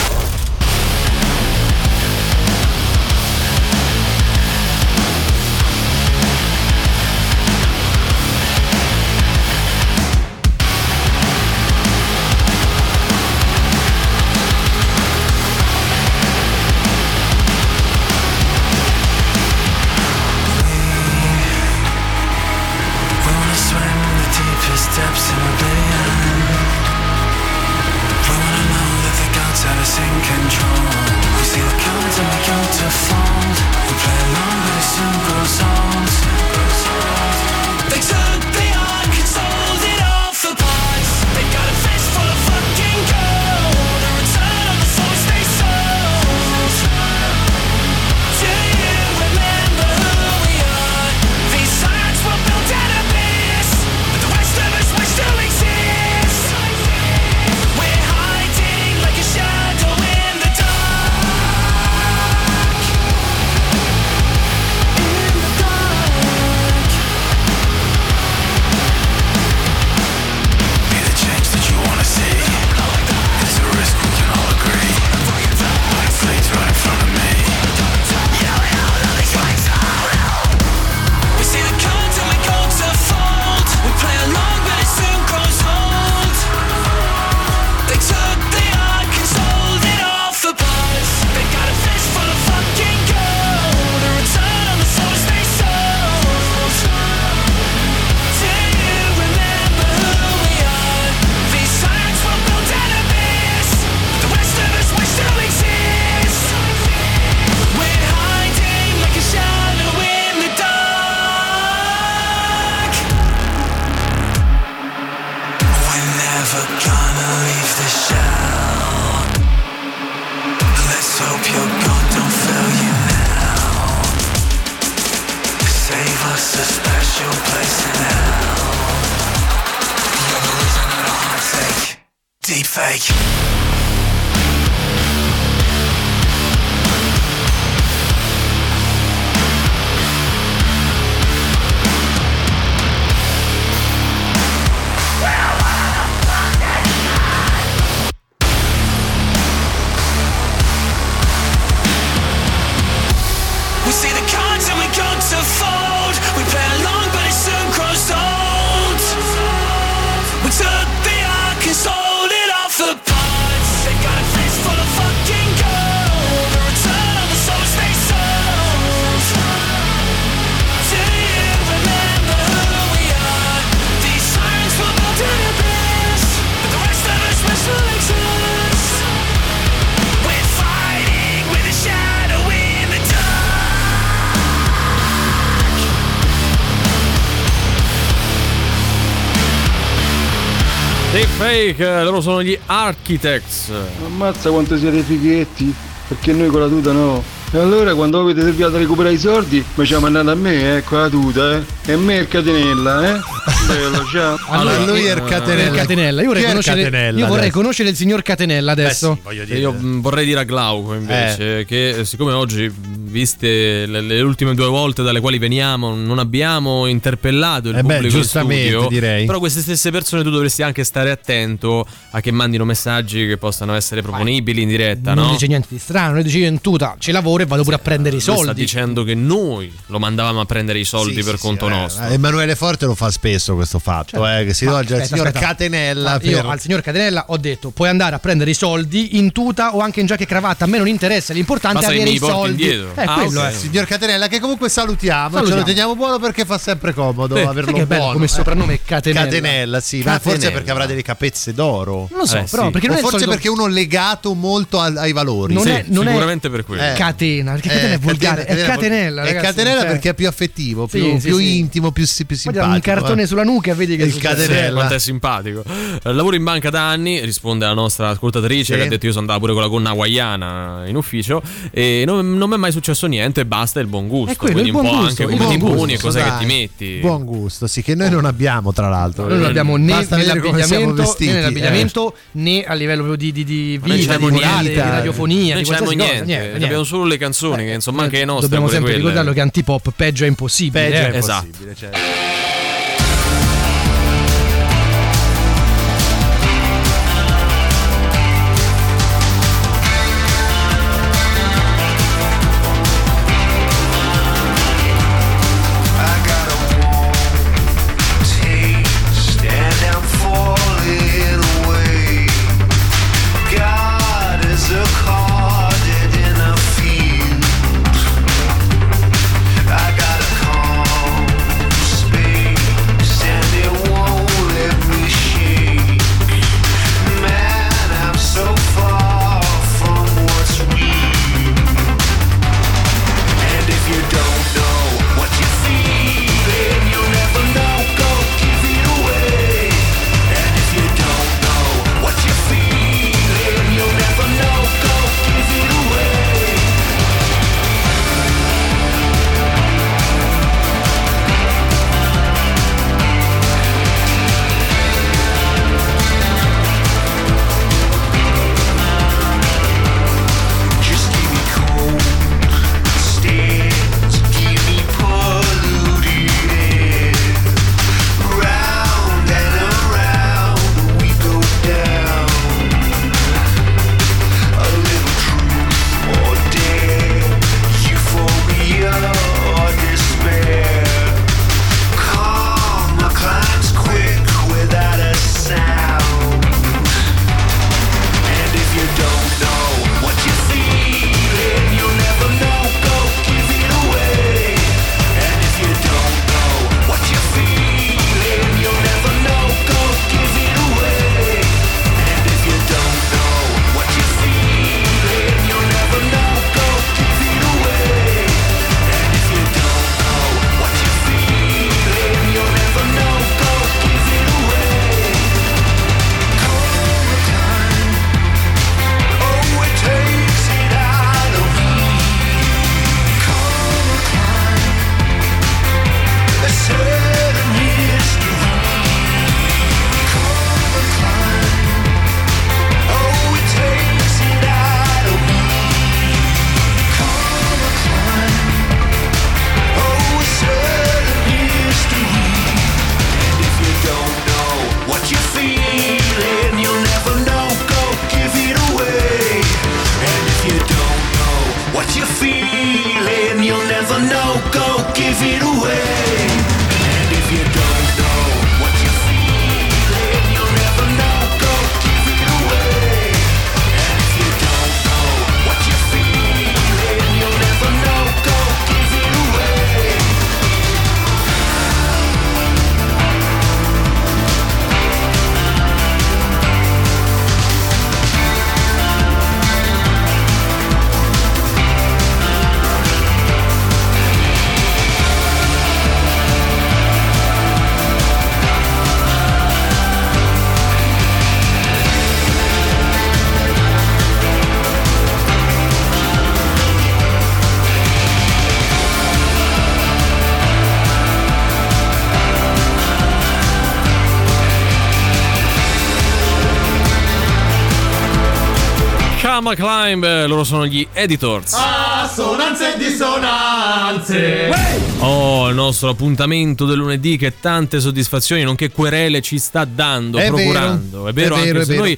Deep Fake, loro sono gli Architects. Ammazza quanto siete fighetti, perché noi con la tuta no. E allora quando avete servito a recuperare i soldi, mi ci ha mandato a me, eh, con la tuta, eh. E me il catenella, eh. Bello, ciao. Allora, lui è il Catenella. Il Catenella. Io vorrei, conoscere, Catenella io vorrei conoscere il signor Catenella adesso. E Io mh, vorrei dire a Glauco invece che eh, siccome oggi, viste le, le ultime due volte dalle quali veniamo, non abbiamo interpellato il Eh beh, pubblico in giustamente, studio, direi. però queste stesse persone tu dovresti anche stare attento a che mandino messaggi che possano essere proponibili in diretta, non no? dice niente di strano, noi dice io in tuta ci lavoro e vado pure a prendere i Lui sta soldi. dicendo che noi lo mandavamo a prendere i soldi Sì, per sì, conto sì, eh, nostro. Emanuele Forte lo fa spesso questo fatto, eh, che si rivolge al signor aspetta. Catenella. Io per- al signor Catenella ho detto puoi andare a prendere i soldi in tuta o anche in giacca e cravatta, a me non interessa, l'importante è avere i soldi. indietro. Eh, Ah, quello ok. è. Signor Catenella, che comunque salutiamo, ce Salutiamo. lo teniamo buono perché fa sempre comodo Beh, averlo che bello buono. come eh. soprannome Catenella. Catenella, sì, ma forse Catenella. perché avrà delle capezze d'oro. Non lo so, Eh, però sì. perché o non è il forse solito- perché uno legato molto al- ai valori. non Sì, è, non è sicuramente per quello. Eh. catena, perché catena è volgare, è catenella, È catenella cioè- perché è più affettivo, più, intimo, più, simpatico. un cartone eh. sulla nuca vedi che Il. Catenella. Quanto è simpatico. Eh, Lavoro in banca da anni, risponde la nostra ascoltatrice Sì. che ha detto io sono andata pure con la gonna hawaiana in ufficio e non, non mi è mai successo niente, basta il buon gusto. È quello, Quindi il un buon po' gusto, anche il come ti buon poni e gusto, cos'è che dai. ti metti. Buon gusto, sì, che noi non abbiamo tra l'altro. Noi non abbiamo né nell'abbigliamento, né eh. nell'abbigliamento né a livello proprio di, di, di vita, c'abbiamo di morale, di radiofonia, Non di c'abbiamo qualsiasi cosa, niente, niente, abbiamo solo le canzoni, che insomma anche le nostre. Dobbiamo sempre ricordarlo che antipop peggio è impossibile. Peggio eh. è Esatto. impossibile, certo. I Kama Climb, loro sono gli editors. Assonanze e dissonanze. Oh, il nostro appuntamento del lunedì che tante soddisfazioni nonché querele ci sta dando, È procurando. vero, È vero, è anche vero, è se vero. noi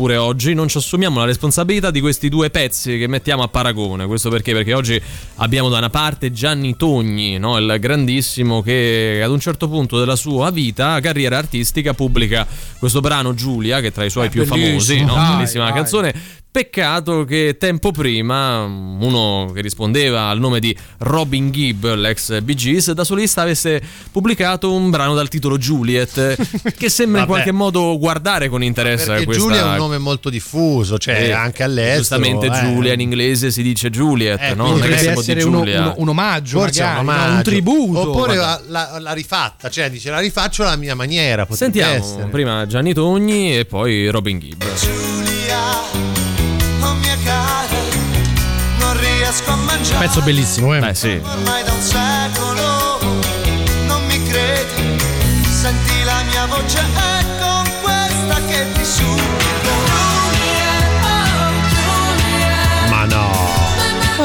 pure oggi non ci assumiamo la responsabilità di questi due pezzi che mettiamo a paragone. Questo perché? Perché oggi abbiamo da una parte Gianni Togni, no? il grandissimo che ad un certo punto della sua vita, carriera artistica, pubblica questo brano Giulia, che è tra i suoi È più famosi, no? dai, bellissima dai. canzone. Peccato che tempo prima uno che rispondeva al nome di Robin Gibb, l'ex Bee Gees, da solista avesse pubblicato un brano dal titolo Juliet, che sembra in qualche modo guardare con interesse Perché questa... Giulia nome molto diffuso, cioè Eh, anche all'estero. Giustamente eh. Giulia in inglese si dice Juliet, Eh, no? quindi Non è che Potrebbe siamo essere di uno- Giulia. uno- un omaggio, Forse è un, magari, no? omaggio. un tributo. Oppure la, la- la rifatta, cioè dice la rifaccio alla mia maniera. Sentiamo essere. prima Gianni Togni e poi Robin Gibb. Oh mia cara, non riesco a mangiare. Pezzo bellissimo, eh. Beh, sì. Ormai da un secolo non mi credi. Senti la mia voce,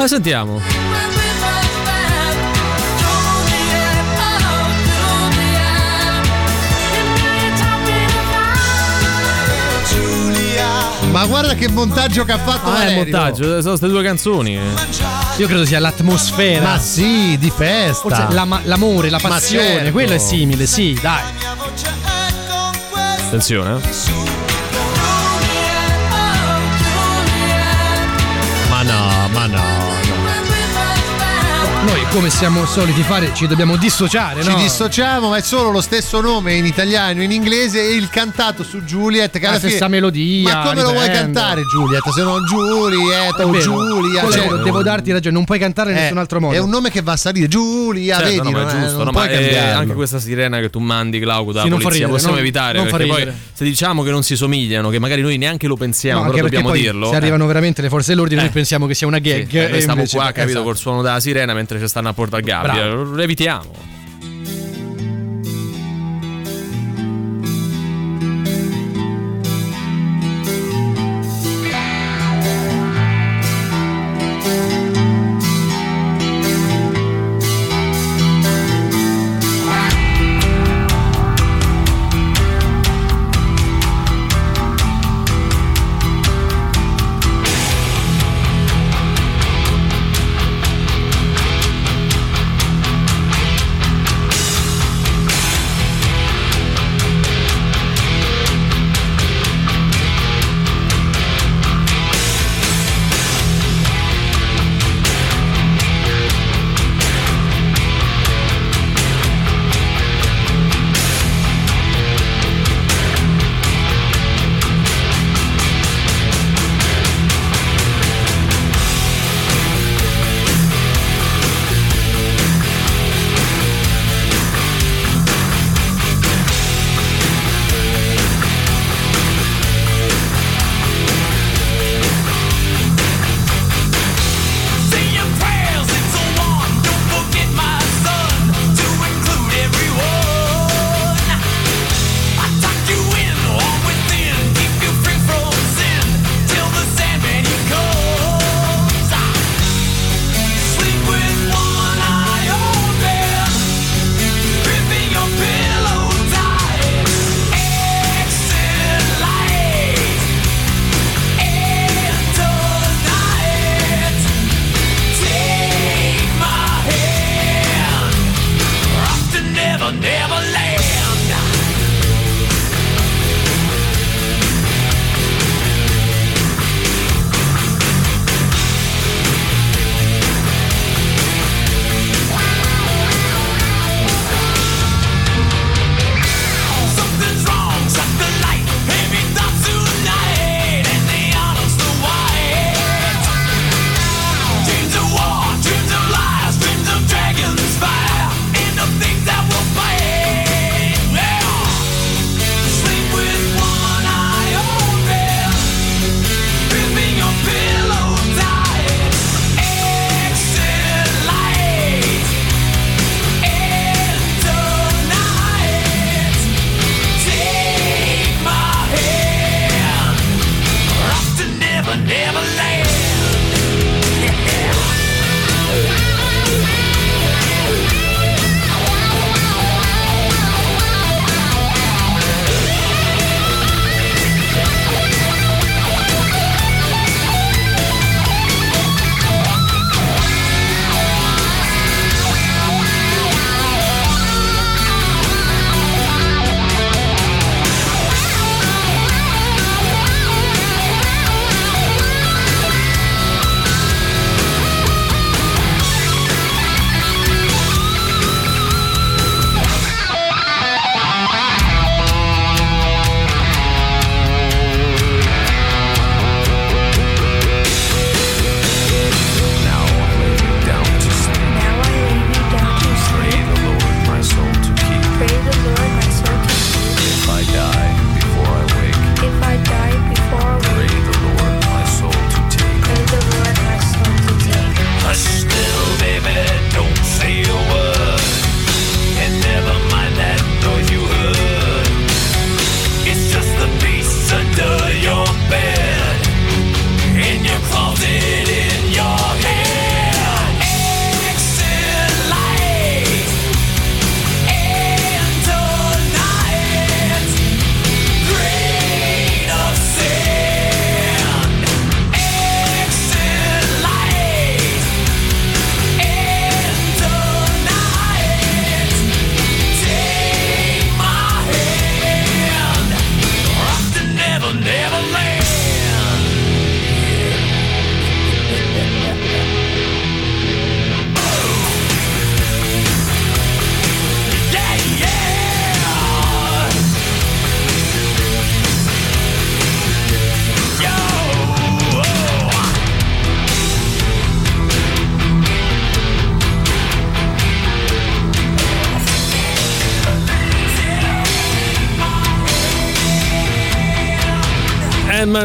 La sentiamo. Ma guarda che montaggio che ha fatto Ah, è Valerio. montaggio, sono queste due canzoni. Io credo sia l'atmosfera. Ma sì, di festa. Forse l'ama- l'amore, la passione, certo. quello è simile, sì, dai. Attenzione. eh. Ma no, ma no. No, Come siamo soliti fare, ci dobbiamo dissociare, Ci no? dissociamo, ma è solo lo stesso nome in italiano e in inglese e il cantato su Juliet. Che La alla fine- stessa melodia, Ma come lo vuoi riprende. cantare, Juliet? Se no, Juliet È o. Giulia. Cioè- devo, darti ragione, non puoi cantare in Eh, nessun altro modo. È un nome che va a salire. Giulia, Certo, vedi? no, ma non è è- giusto, non no, puoi ma eh, cambiarlo. anche questa sirena che tu mandi, Glauco, dalla Sì, polizia, ridere, possiamo non- evitare. non perché poi se diciamo che non si somigliano, che magari noi neanche lo pensiamo, No, però dobbiamo poi dirlo. Se arrivano veramente le forze dell'ordine, Eh. noi pensiamo che sia una gag. eh, e stiamo qua, capito, col suono della sirena mentre ci stanno a Porta Gabbia. Lo evitiamo.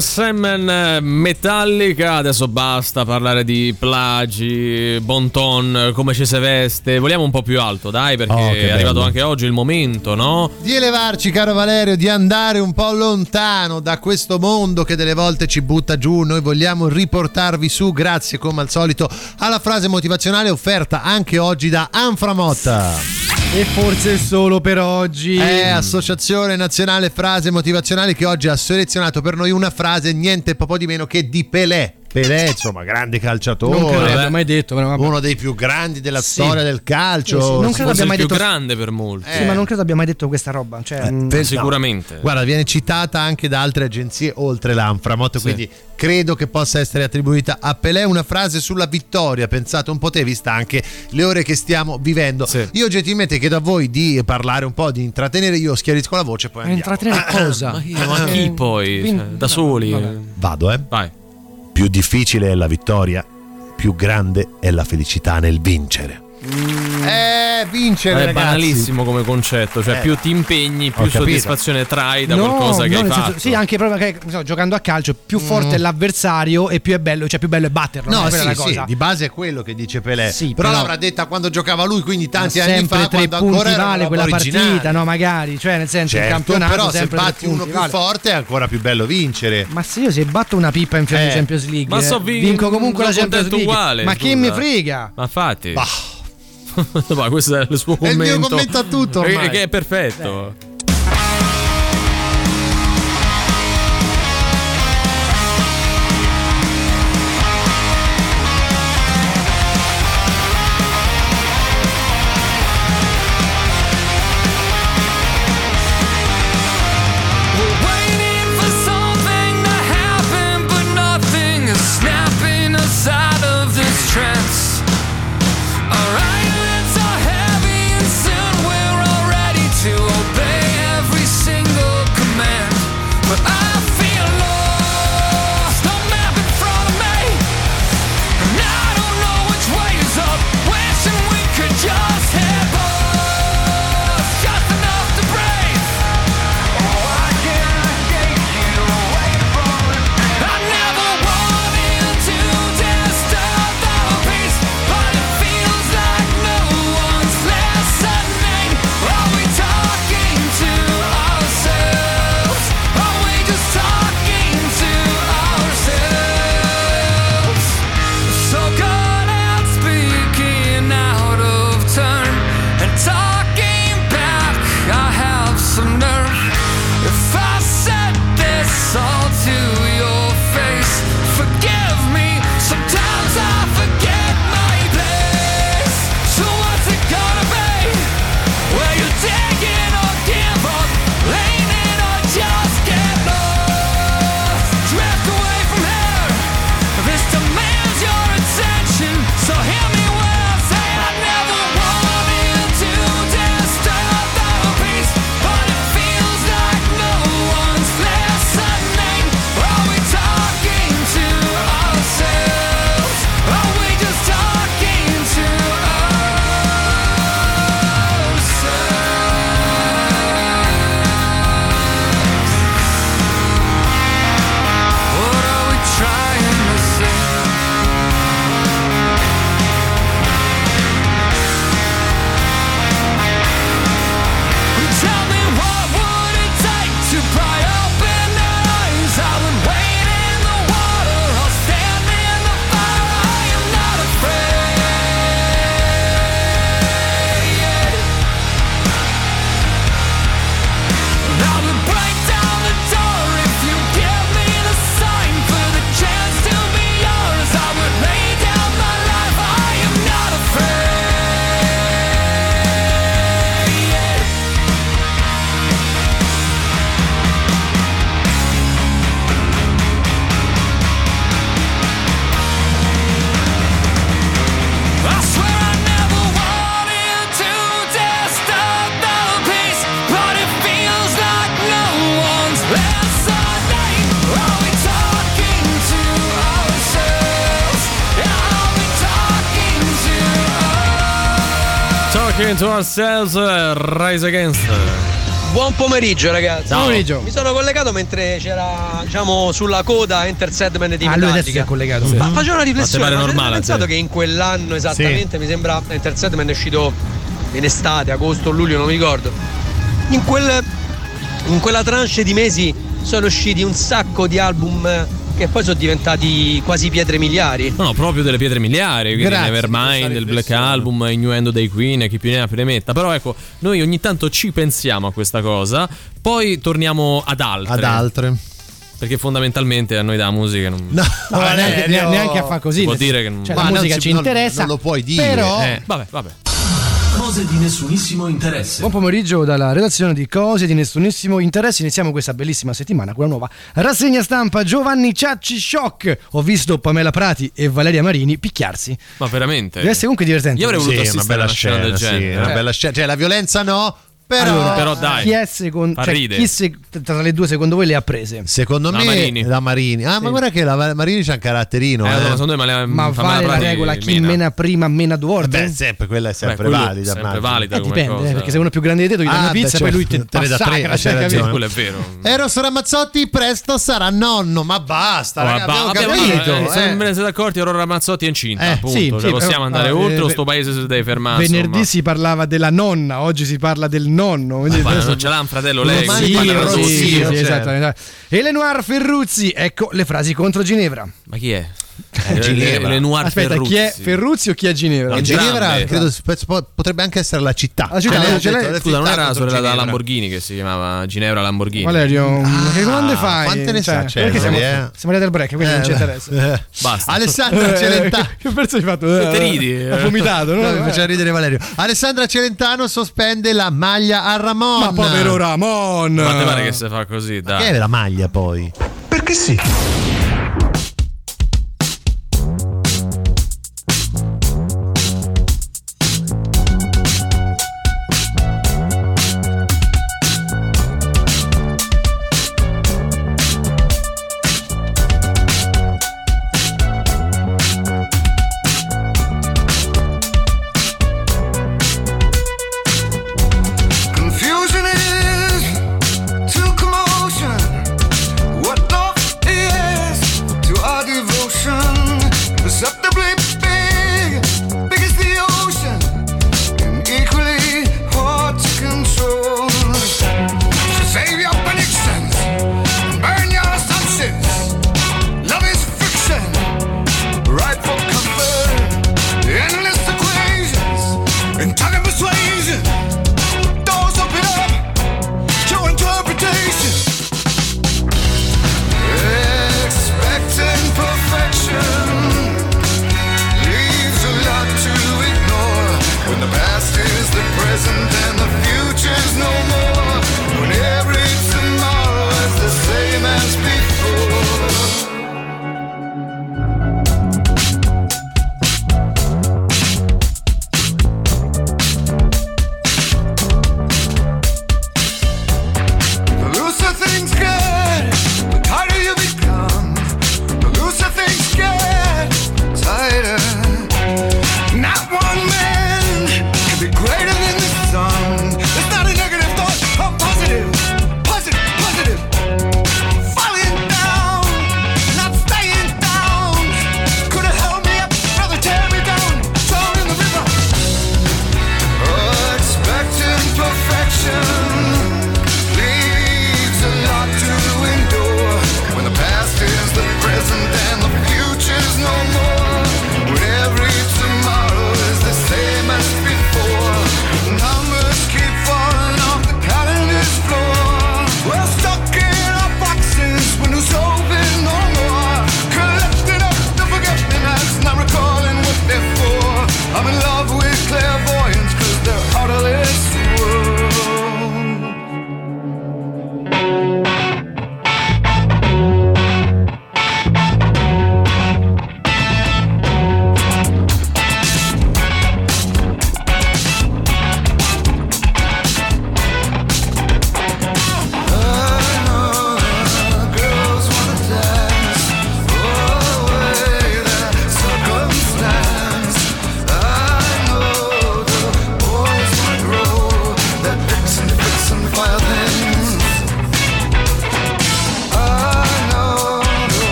Semen Semen Metallica, adesso basta parlare di plagi, bon ton, come ci si veste, vogliamo un po' più alto dai perché Oh, è arrivato bello. anche oggi il momento, no? Di elevarci, caro Valerio, di andare un po' lontano da questo mondo che delle volte ci butta giù. Noi vogliamo riportarvi su, grazie come al solito, alla frase motivazionale offerta anche oggi da Anframotta. E forse solo per oggi. È Associazione Nazionale Frase Motivazionali che oggi ha selezionato per noi una frase niente po' di meno che di Pelé. Pelé, insomma, grande calciatore. Non credo Vabbè. l'abbia mai detto, però vabbè. Uno dei più grandi della Sì. storia del calcio. Sì, sì, non credo abbia il mai più detto grande per molti. Sì, ma non credo abbia mai detto questa roba. Cioè, mm, Per- Sicuramente. no. Guarda, viene citata anche da altre agenzie oltre l'Anframot, Sì. quindi credo che possa essere attribuita a Pelé una frase sulla vittoria. Pensate un po' te, vista anche le ore che stiamo vivendo. Io gentilmente chiedo a voi di parlare un po', di intrattenere. Io schiarisco la voce, poi andiamo. intrattenere cosa? Ma chi, ma chi poi? quindi- Cioè, da soli. Vado, eh. Vai. Più difficile è la vittoria, più grande è la felicità nel vincere. Eh, vincere, è ragazzi. banalissimo come concetto, cioè Eh. più ti impegni, più soddisfazione trai da no, qualcosa che no, hai nel senso- fatto. sì, anche proprio che so, giocando a calcio, più forte è l'avversario e più è bello, cioè più bello è batterlo. No, è sì, sì, cosa. di base è quello che dice Pelé. Sì, però, però- l'avrà detta quando giocava lui, quindi tanti anni sempre fa, tre quando punti ancora vale quella originale. partita, no? Magari, cioè nel senso il Certo, campionato però se batti uno più vale. forte è ancora più bello vincere. Ma se io se batto una pippa in finale Eh, di Champions League, ma so vi- vinco comunque la Champions League. uguale, ma chi scusa. mi frega? Ma infatti. Ma questo è il suo È il commento. mio commento a tutto ormai. Eh, Che è perfetto. We're Talking to ourselves, Rise Against. Buon pomeriggio ragazzi. Ciao. Buon pomeriggio. Mi sono collegato mentre c'era, diciamo, sulla coda Enter Sandman di Ah, lui Metallica. si è collegato. Ma Sì. facevo una riflessione, Ma ma normale, pensato sì. che in quell'anno esattamente, mi sembra Enter Sandman è uscito in estate, agosto, luglio, non mi ricordo. In, quel, in quella tranche di mesi sono usciti un sacco di album eh, che poi sono diventati quasi pietre miliari. No, no, proprio delle pietre miliari, quindi Grazie di Nevermind, il Black Album, Innuendo dei Queen, chi più ne ha più ne metta. Però ecco, noi ogni tanto ci pensiamo a questa cosa, poi torniamo ad altre. Ad altre. Perché fondamentalmente a noi della musica non... No, No, neanche, Valerio. neanche a far così. Si può dire che non- cioè, la non musica si- ci non- interessa. non lo puoi dire. Però, Eh, vabbè, vabbè. Cose di nessunissimo interesse. Buon pomeriggio dalla redazione di Cose di nessunissimo interesse. Iniziamo questa bellissima settimana con la nuova rassegna stampa Giovanni Ciacci Shock. Ho visto Pamela Prati e Valeria Marini picchiarsi. Ma veramente? Deve essere comunque divertente. Io avrei voluto Sì, una assistere a bella una scena del scena, sì, genere. una Eh. bella scena. Cioè, la violenza no, però, Allora, Però dai. Chi, è secondo, cioè, chi se- tra le due secondo voi le ha prese? secondo La me Marini. la Marini. Ah, ma guarda che la Marini c'ha un caratterino. Eh, eh. allora, secondo me, ma, le- Ma vale la regola chi mena. mena prima mena due volte? Beh, sempre, quella è sempre Beh, valida. sempre valida Eh, come dipende, cosa. eh, perché se uno è più grande di te, tu gli dai Ah, una beh, pizza e poi certo, lui ti te ne dà tre, cioè, capito? Quello è vero. Eros Ramazzotti presto sarà nonno, ma basta, Oh, raga, abbiamo- abbiamo capito. eh, se eh. non ve ne siete accorti, Aurora Ramazzotti è incinta. Eh, appunto. sì, Cioè, sì, possiamo andare ah, oltre. eh, o sto paese si deve fermare. Venerdì si parlava della nonna, oggi si parla del nonno. quindi Ma adesso- non ce l'ha un fratello lei. Sì, da sì, così, sì, cioè. esattamente. Elenoir Ferruzzi, ecco le frasi contro Ginevra. Ma chi è? Eh, Ginevra. Le, le Noir Aspetta, Ferruzzi. chi è Ferruzzi o chi è Ginevra? No, Ginevra credo po- potrebbe anche essere la città. La città, Cioè, detto, le Scusa, non città era la sorella Ginevra. Lamborghini che si chiamava Ginevra Lamborghini. Valerio, che domande fai? quante ne sa perché Cesare, siamo, eh? siamo arrivati al break, quindi non ci Eh, interessa. eh. Basta. Alessandra Eh, Celentano. Che pezzo hai fatto? Te ridi? Ha vomitato, no? No, mi faceva ridere Valerio. Alessandra Celentano sospende la maglia a Ramon. Ma povero Ramon! Ma te pare che si fa così, dai. Che è la maglia poi? Perché sì?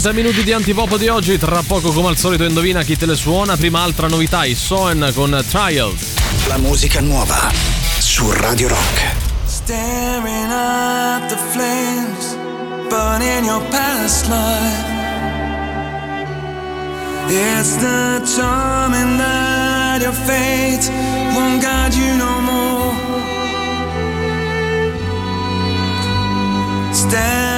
30 minuti di antipop di oggi. Tra poco, come al solito, indovina chi te le suona. Prima altra novità, i Soen con Trials. La musica nuova su Radio Rock. Staring at the flames burning your past life. It's the charming that your fate won't guide you no more. Standing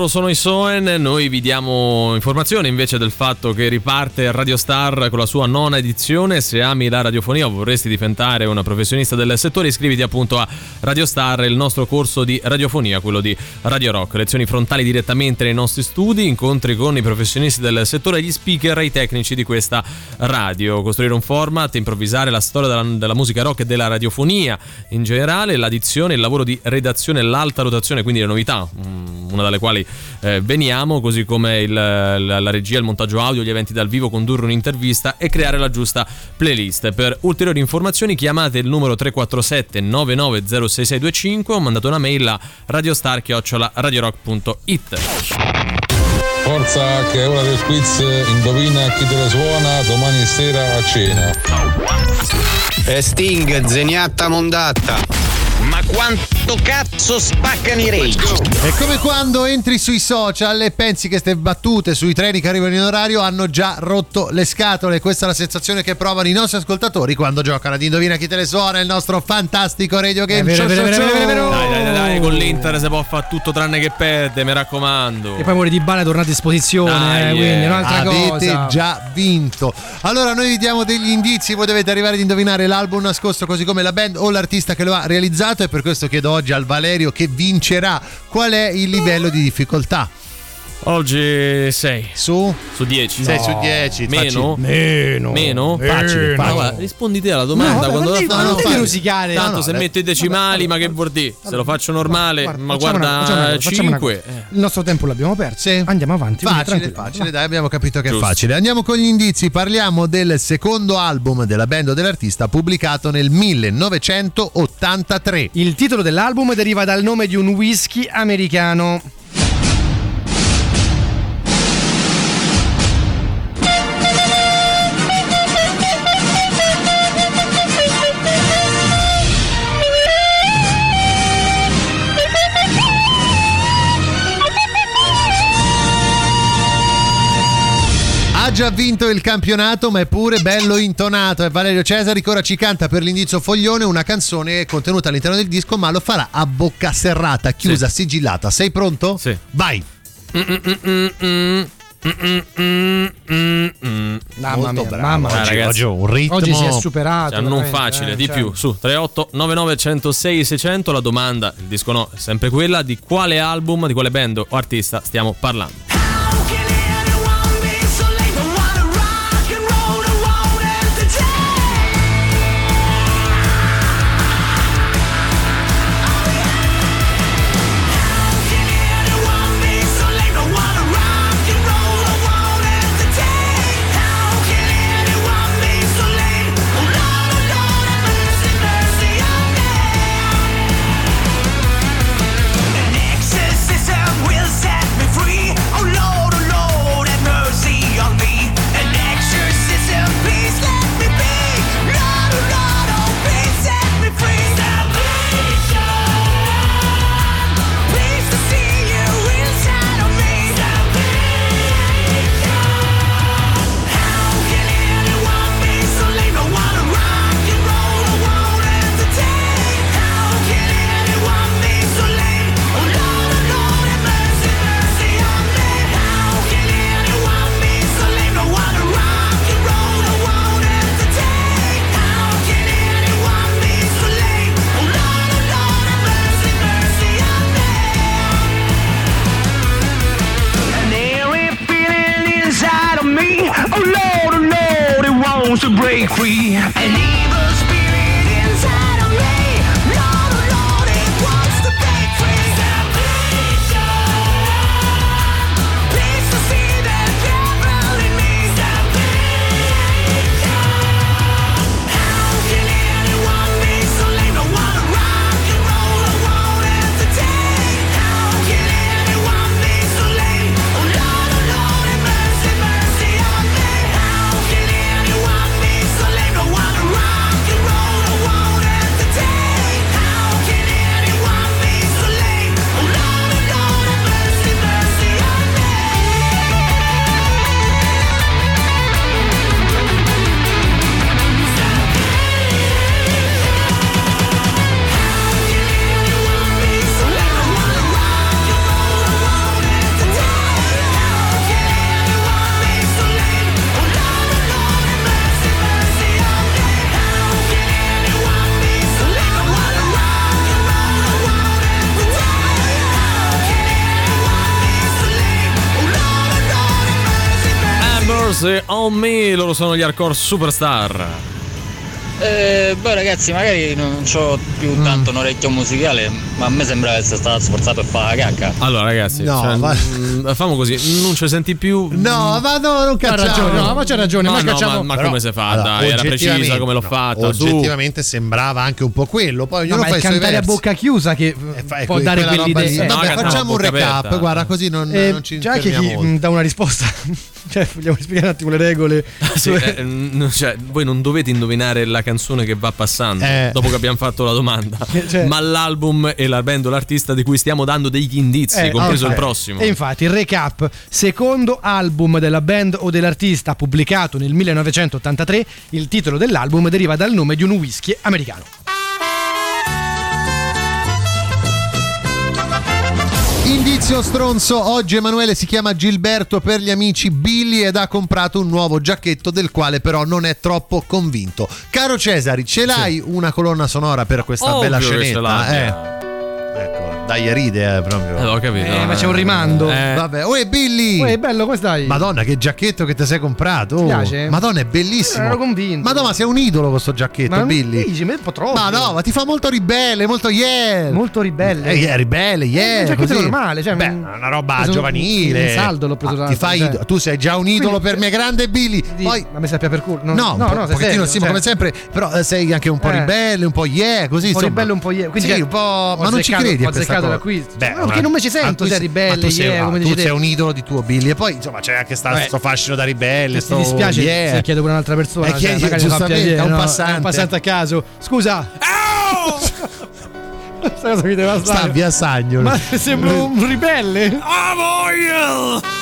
loro sono i Soen, noi vi diamo informazioni invece del fatto che riparte Radio Star con la sua nona edizione, se ami la radiofonia o vorresti diventare una professionista del settore iscriviti appunto a Radio Star, il nostro corso di radiofonia, quello di Radio Rock, lezioni frontali direttamente nei nostri studi, incontri con i professionisti del settore, gli speaker e i tecnici di questa radio, costruire un format, improvvisare la storia della, della musica rock e della radiofonia in generale, l'addizione, il lavoro di redazione, l'alta rotazione, quindi le novità, mm, una dalle quali eh, veniamo, così come il- la, la regia, il montaggio audio, gli eventi dal vivo, condurre un'intervista e creare la giusta playlist. Per ulteriori informazioni chiamate il numero 347 990625 o mandate una mail a radiostar@radiorock.it. Forza che è ora del quiz, indovina chi te la suona domani sera a cena. E Sting, zeniatta mondatta. Ma quanto cazzo spaccano i rage? È come quando entri sui social e pensi che queste battute sui treni che arrivano in orario hanno già rotto le scatole. Questa è la sensazione che provano i nostri ascoltatori quando giocano ad Indovina chi te le suona, il nostro fantastico radio game. Vero, show, vero, show, vero, show. vero. Dai, dai, dai, con l'Inter si può fare tutto tranne che perde, mi raccomando. E poi Mori di Bala è tornato a disposizione, Dai, eh, quindi eh. un'altra Avete cosa. già vinto. Allora, noi vi diamo degli indizi. Voi dovete arrivare ad indovinare l'album nascosto, così come la band o l'artista che lo ha realizzato. E per questo chiedo oggi al Valerio che vincerà. Qual è il livello di difficoltà? Oggi 6 su su 10. Sei su 10, Meno? Meno. Meno? Facile, facile. guarda, rispondi te alla domanda No, quando non la fanno. devi fai. rosicare. Tanto No, no, se eh. metto i decimali, ma che vuol dire? Se lo faccio normale, ma guarda una cosa, facciamo una 5. cosa. Il nostro tempo l'abbiamo perso. Andiamo avanti. Facile, facile, dai, abbiamo capito che è Giusto. facile. Andiamo con gli indizi. Parliamo del secondo album della band o dell'artista pubblicato nel 1983. Il titolo dell'album deriva dal nome di un whisky americano. Già vinto il campionato, ma è pure bello intonato. È Valerio Cesari che ora ci canta per l'indizio foglione una canzone contenuta all'interno del disco, ma lo farà a bocca serrata, chiusa, sigillata. Sei pronto? Sì. Vai. Mamma Molto mia, bravo. mamma Ah, mia. ragazzi. Oggi ho un ritmo. Oggi si è superato. Cioè, non facile, eh, di cioè. più. Su 38 99 106 600 la domanda, il disco no, è sempre quella di quale album, di quale band o artista stiamo parlando. Dance on Me, loro sono gli hardcore superstar. Eh, beh ragazzi, magari non ho più Mm. tanto un orecchio musicale, ma a me sembrava essere stato sforzato per fare la cacca. Allora ragazzi, No, cioè, ma- mm, facciamo così, non ci senti più... No, ma no, non Ha cacciamo. ragione, no, ma c'è ragione, Ma ma no, cacciamo- ma, ma Però, come si fa? allora, Dai, era precisa come l'ho no, fatta. Oggettivamente sembrava anche un po' quello. Poi No, ognuno ma fa è i suoi cantare a versi. bocca chiusa che Fai può que- dare quell'idea. Vabbè, No, facciamo un recap, aperta. guarda, così non, Eh, non ci già che chi dà una risposta, cioè vogliamo spiegare un attimo le regole. Sì, eh, n- cioè, voi non dovete indovinare la canzone che va passando Eh. dopo che abbiamo fatto la domanda, Cioè- ma l'album e la band o l'artista di cui stiamo dando degli indizi, Eh, compreso ok. il prossimo. E infatti il recap, secondo album della band o dell'artista pubblicato nel 1983, il titolo dell'album deriva dal nome di un whisky americano. Indizio stronzo, oggi Emanuele si chiama Gilberto per gli amici Billy ed ha comprato un nuovo giacchetto del quale però non è troppo convinto. Caro Cesari, ce l'hai una colonna sonora per questa Ovvio bella scenetta? Eh. Dai ride eh, proprio. Eh, ho capito. Eh, ma c'è un rimando. Eh, Vabbè, uè Billy! Uè, bello, come stai? Madonna, che giacchetto che ti sei comprato! Ti oh. piace? Madonna, è bellissimo! Ero convinto. Madonna, sei un idolo questo giacchetto, Ma Billy. dici, ma è un po' troppo. Ma no, ma ti fa molto ribelle, molto yeah! Molto ribelle. Eh, yeah, ribelle, yeah! un giacchetto così. normale, cioè, Beh, un- una roba giovanile. un saldo l'ho preso Ah, ti fai cioè. idolo- Tu sei già un idolo Quindi- per me, grande Billy. Di- Poi ma mi sappia per culo. No, No, no, un no, po- sei pochettino serio, sì, ma cioè, come sempre, però eh, sei anche un po' Eh. ribelle, un po' yeah, così Un po' ribelle, un po' yeah. Quindi sì, un po', ma non ci credi a questa da qui. Beh, Ma perché non mi ci sento, sei sei- ribelle, tu sei, yeah, ah, come tu sei un idolo di tuo Billy e poi insomma c'è anche sta, Vabbè. sto fascino da ribelle, Ti sto dispiace yeah. se chiedo per un'altra persona. Eh, cioè, chiedi, mi giustamente, piacere, a un no? passante. È un passante a caso. Scusa. Questa cosa mi deve Sta stare. via Sagnolo. Ma sembro un ribelle. Ah, voglia!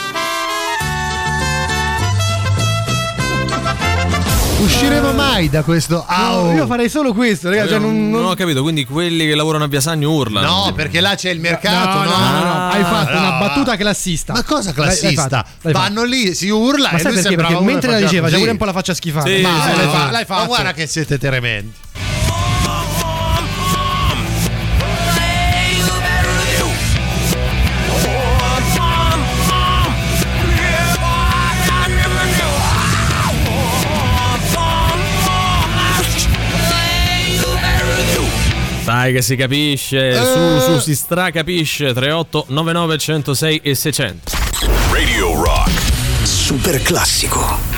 Usciremo mai da questo au. No, io farei solo questo, ragazzi. Cioè, non, non non- ho capito, quindi quelli che lavorano a Biasagno urlano. No, perché là c'è il mercato, No, no? no, no, no, hai fatto no. una battuta classista. Ma cosa L'hai- l'hai classista? l'hai fatta. Vanno lì, si urla Ma e sai lui perché? Perché mentre la diceva, c'è così. pure un po' la faccia schifata. Sì, ma sì, l'hai, fa- l'hai Ma fatto. guarda che siete tremendi. Dai che si capisce, su, su, si stracapisce. 38 99 106 e 600. Radio Rock. Super classico.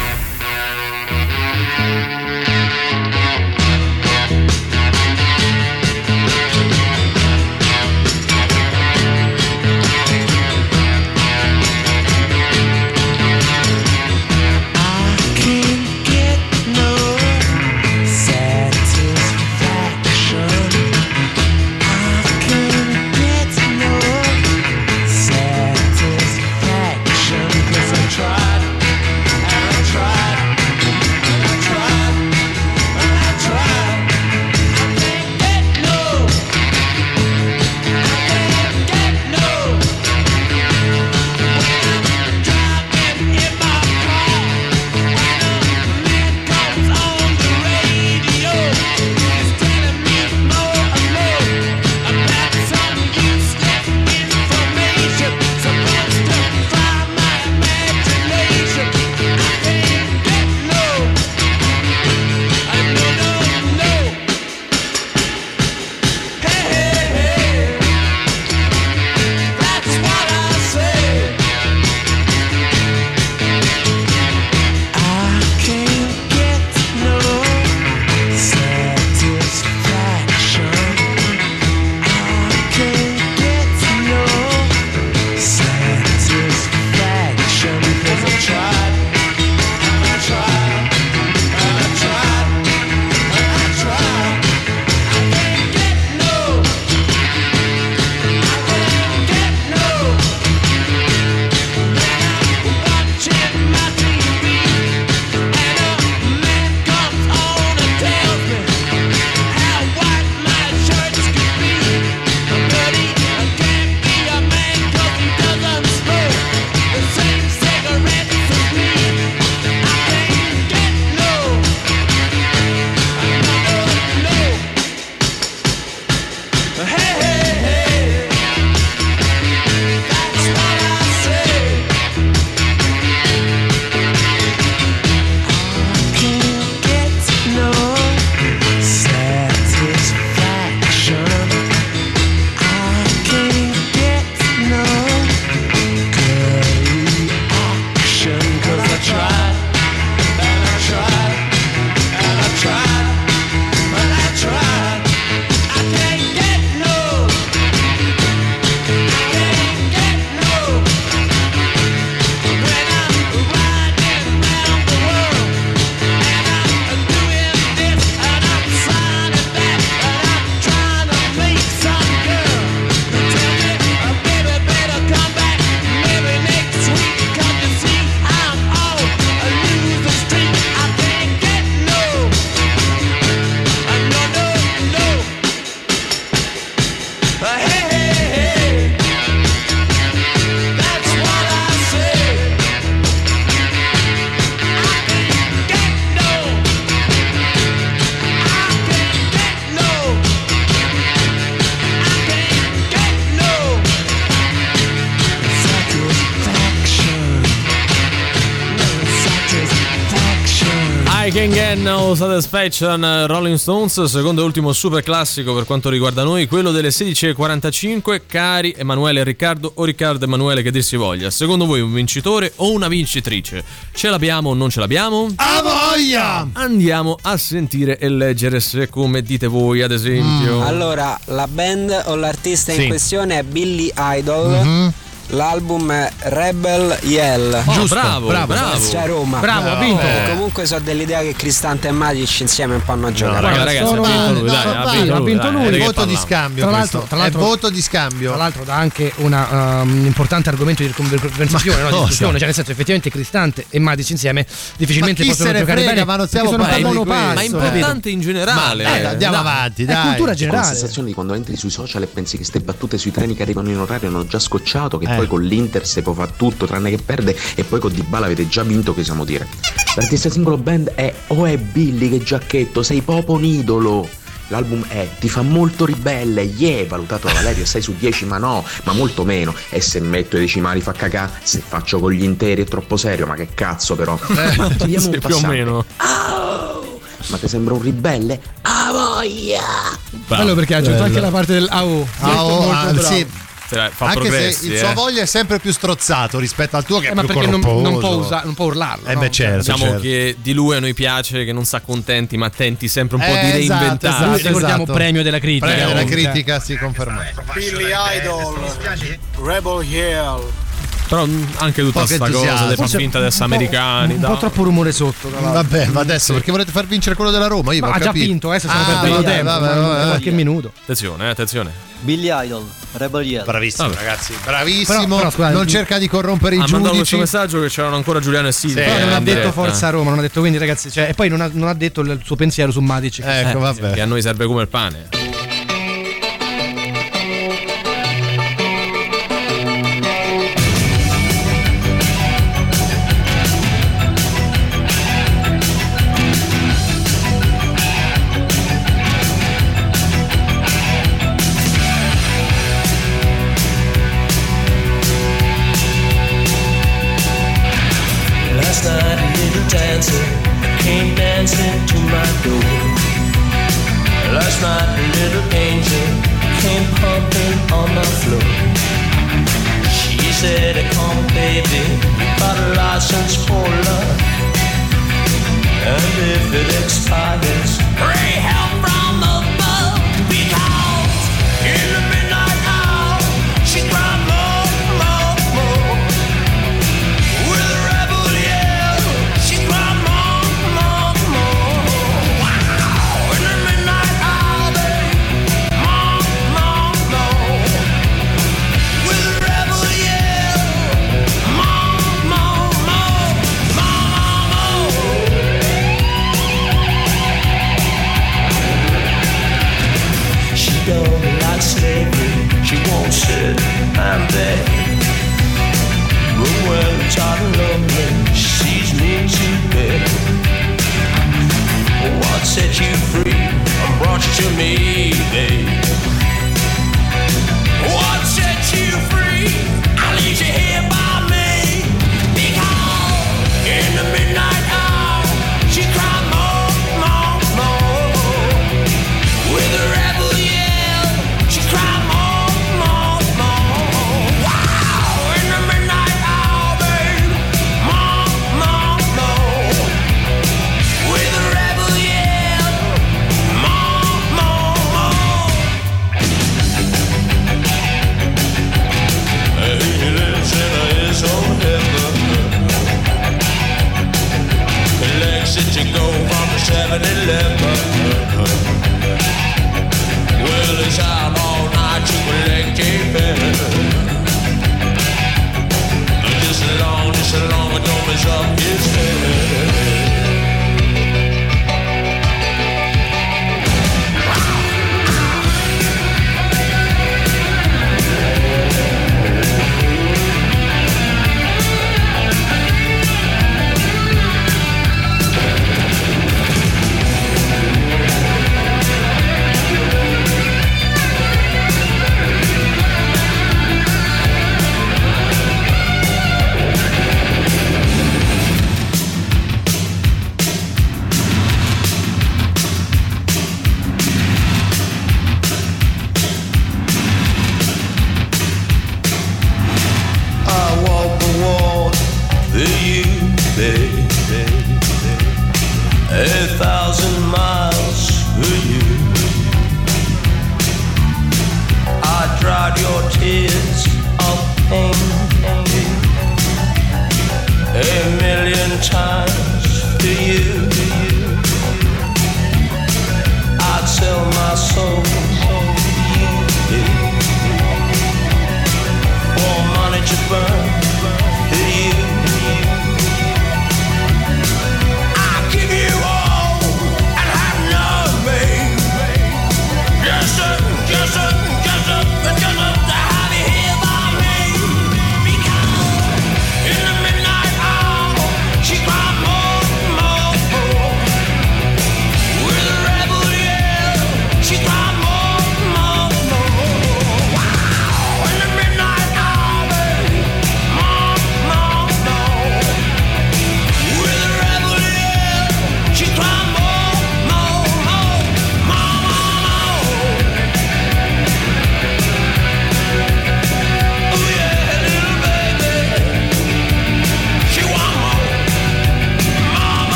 Satisfaction Rolling Stones, secondo e ultimo super classico per quanto riguarda noi, quello delle 16.45. Cari Emanuele e Riccardo, o Riccardo e Emanuele che dir si voglia, secondo voi un vincitore o una vincitrice? Ce l'abbiamo o non ce l'abbiamo? A voglia! Andiamo a sentire e leggere se come dite voi, ad esempio. Allora, la band o l'artista Sì. in questione è Billy Idol. Mhm. L'album è Rebel Yell. Oh, Giusto, bravo, bravo. bravo. C'è Roma. Bravo, ha vinto. Eh, Comunque so dell'idea che Cristante e Magic insieme un po' hanno giocato. raga, ragazzi, ha vinto lui, dai, ha vinto ha lui, vinto dai, lui. che voto di scambio Tra l'altro, tra l'altro- è voto di scambio Tra l'altro dà anche una, um, un importante argomento di conversazione, no? di discussione, cioè nel senso effettivamente Cristante e Madic insieme difficilmente possono giocare frega, bene ma non stiamo parlando Ma è importante in generale. Ma, eh, andiamo avanti, dai. cultura Ho generale. la sensazione di quando entri sui social e pensi che ste battute sui treni che arrivano in orario hanno già scocciato, che Eh. Poi con l'Inter se può fare tutto tranne che perde e poi con Dybala avete già vinto che siamo dire. L'artista singolo band è O è Billy che giacchetto, sei proprio un idolo. L'album è Ti fa molto ribelle, yeah, valutato da Valerio 6 su 10, ma no, ma molto meno. E se metto i decimali fa cacà, se faccio con gli interi è troppo serio, ma che cazzo però. ma chiediamo sì, un più o meno. Ma ti sembra un ribelle? Ah voglia! Bello perché ha aggiunto Bello. anche la parte del. Ah, oh, Molto ah, sì. Cioè, fa Anche progressi, se il eh. suo voglia è sempre più strozzato rispetto al tuo che è Eh, ma più perché non, non può usa- non può urlarlo. Eh no? beh certo, Diciamo certo. che di lui a noi piace che non sa contenti, ma attenti sempre un po' Eh, di esatto, reinventare. esatto, ricordiamo esatto. premio della critica. Premio della critica si conferma. Billy Idol, Rebel Yell. Però anche tutta Poco sta cosa entusiasmo. di far Forse finta di essere Un po'- americani. Un dai. po' troppo rumore sotto. Vabbè, ma adesso perché volete far vincere quello della Roma? Io Ma ho ha già capito. vinto, adesso stiamo Ah, perdendo vabbè, tempo. vabbè, vabbè. Qualche minuto. Attenzione, eh, attenzione. Billy Idol, Rebel Yell. Bravissimo Vabbè. ragazzi, bravissimo. Però- però, scusate, non cerca di corrompere i Ha mandato questo giudici. messaggio che c'erano ancora Giuliano e Silvia. Però non eh, ha in detto diretta. Forza Roma, non ha detto quindi ragazzi, cioè, e poi non ha, non ha detto il suo pensiero su Matic. Ecco, Eh, vabbè. Che a noi serve come il pane.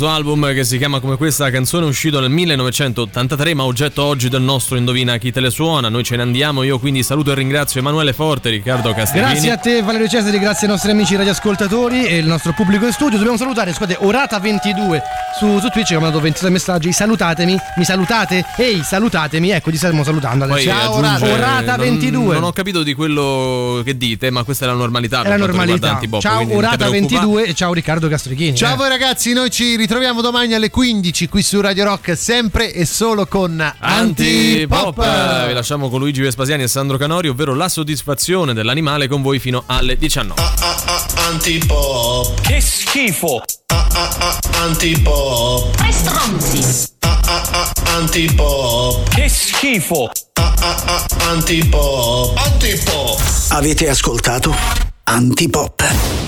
Questo album che si chiama come questa canzone uscito nel 1983 ma oggetto oggi del nostro Indovina chi te le suona noi ce ne andiamo io quindi saluto e ringrazio Emanuele Forte Riccardo Castellini Grazie a te Valerio Cesari, grazie ai nostri amici radioascoltatori e il nostro pubblico in studio. Dobbiamo salutare, scusate, Orata22 su, su Twitch che mi ha mandato 23 messaggi. Salutatemi, mi salutate? Ehi, salutatemi, ecco, ti stiamo salutando. Poi Adesso. aggiunge, Orata22. non, non ho capito di quello che dite ma questa è la normalità È la normalità. Ciao preoccupare. Orata22 e ciao Riccardo Castrichini. Ciao eh. voi ragazzi, noi ci ritroviamo domani alle 15 qui su Radio Rock, sempre e solo con Antipop Antipop. vi lasciamo con Luigi Vespasiani e Sandro Canori ovvero la soddisfazione dell'animale con voi fino alle 19 Antipop. Che schifo. Antipop. Tre stronzi. Antipop. Che schifo. Antipop. Antipop. Avete ascoltato Antipop.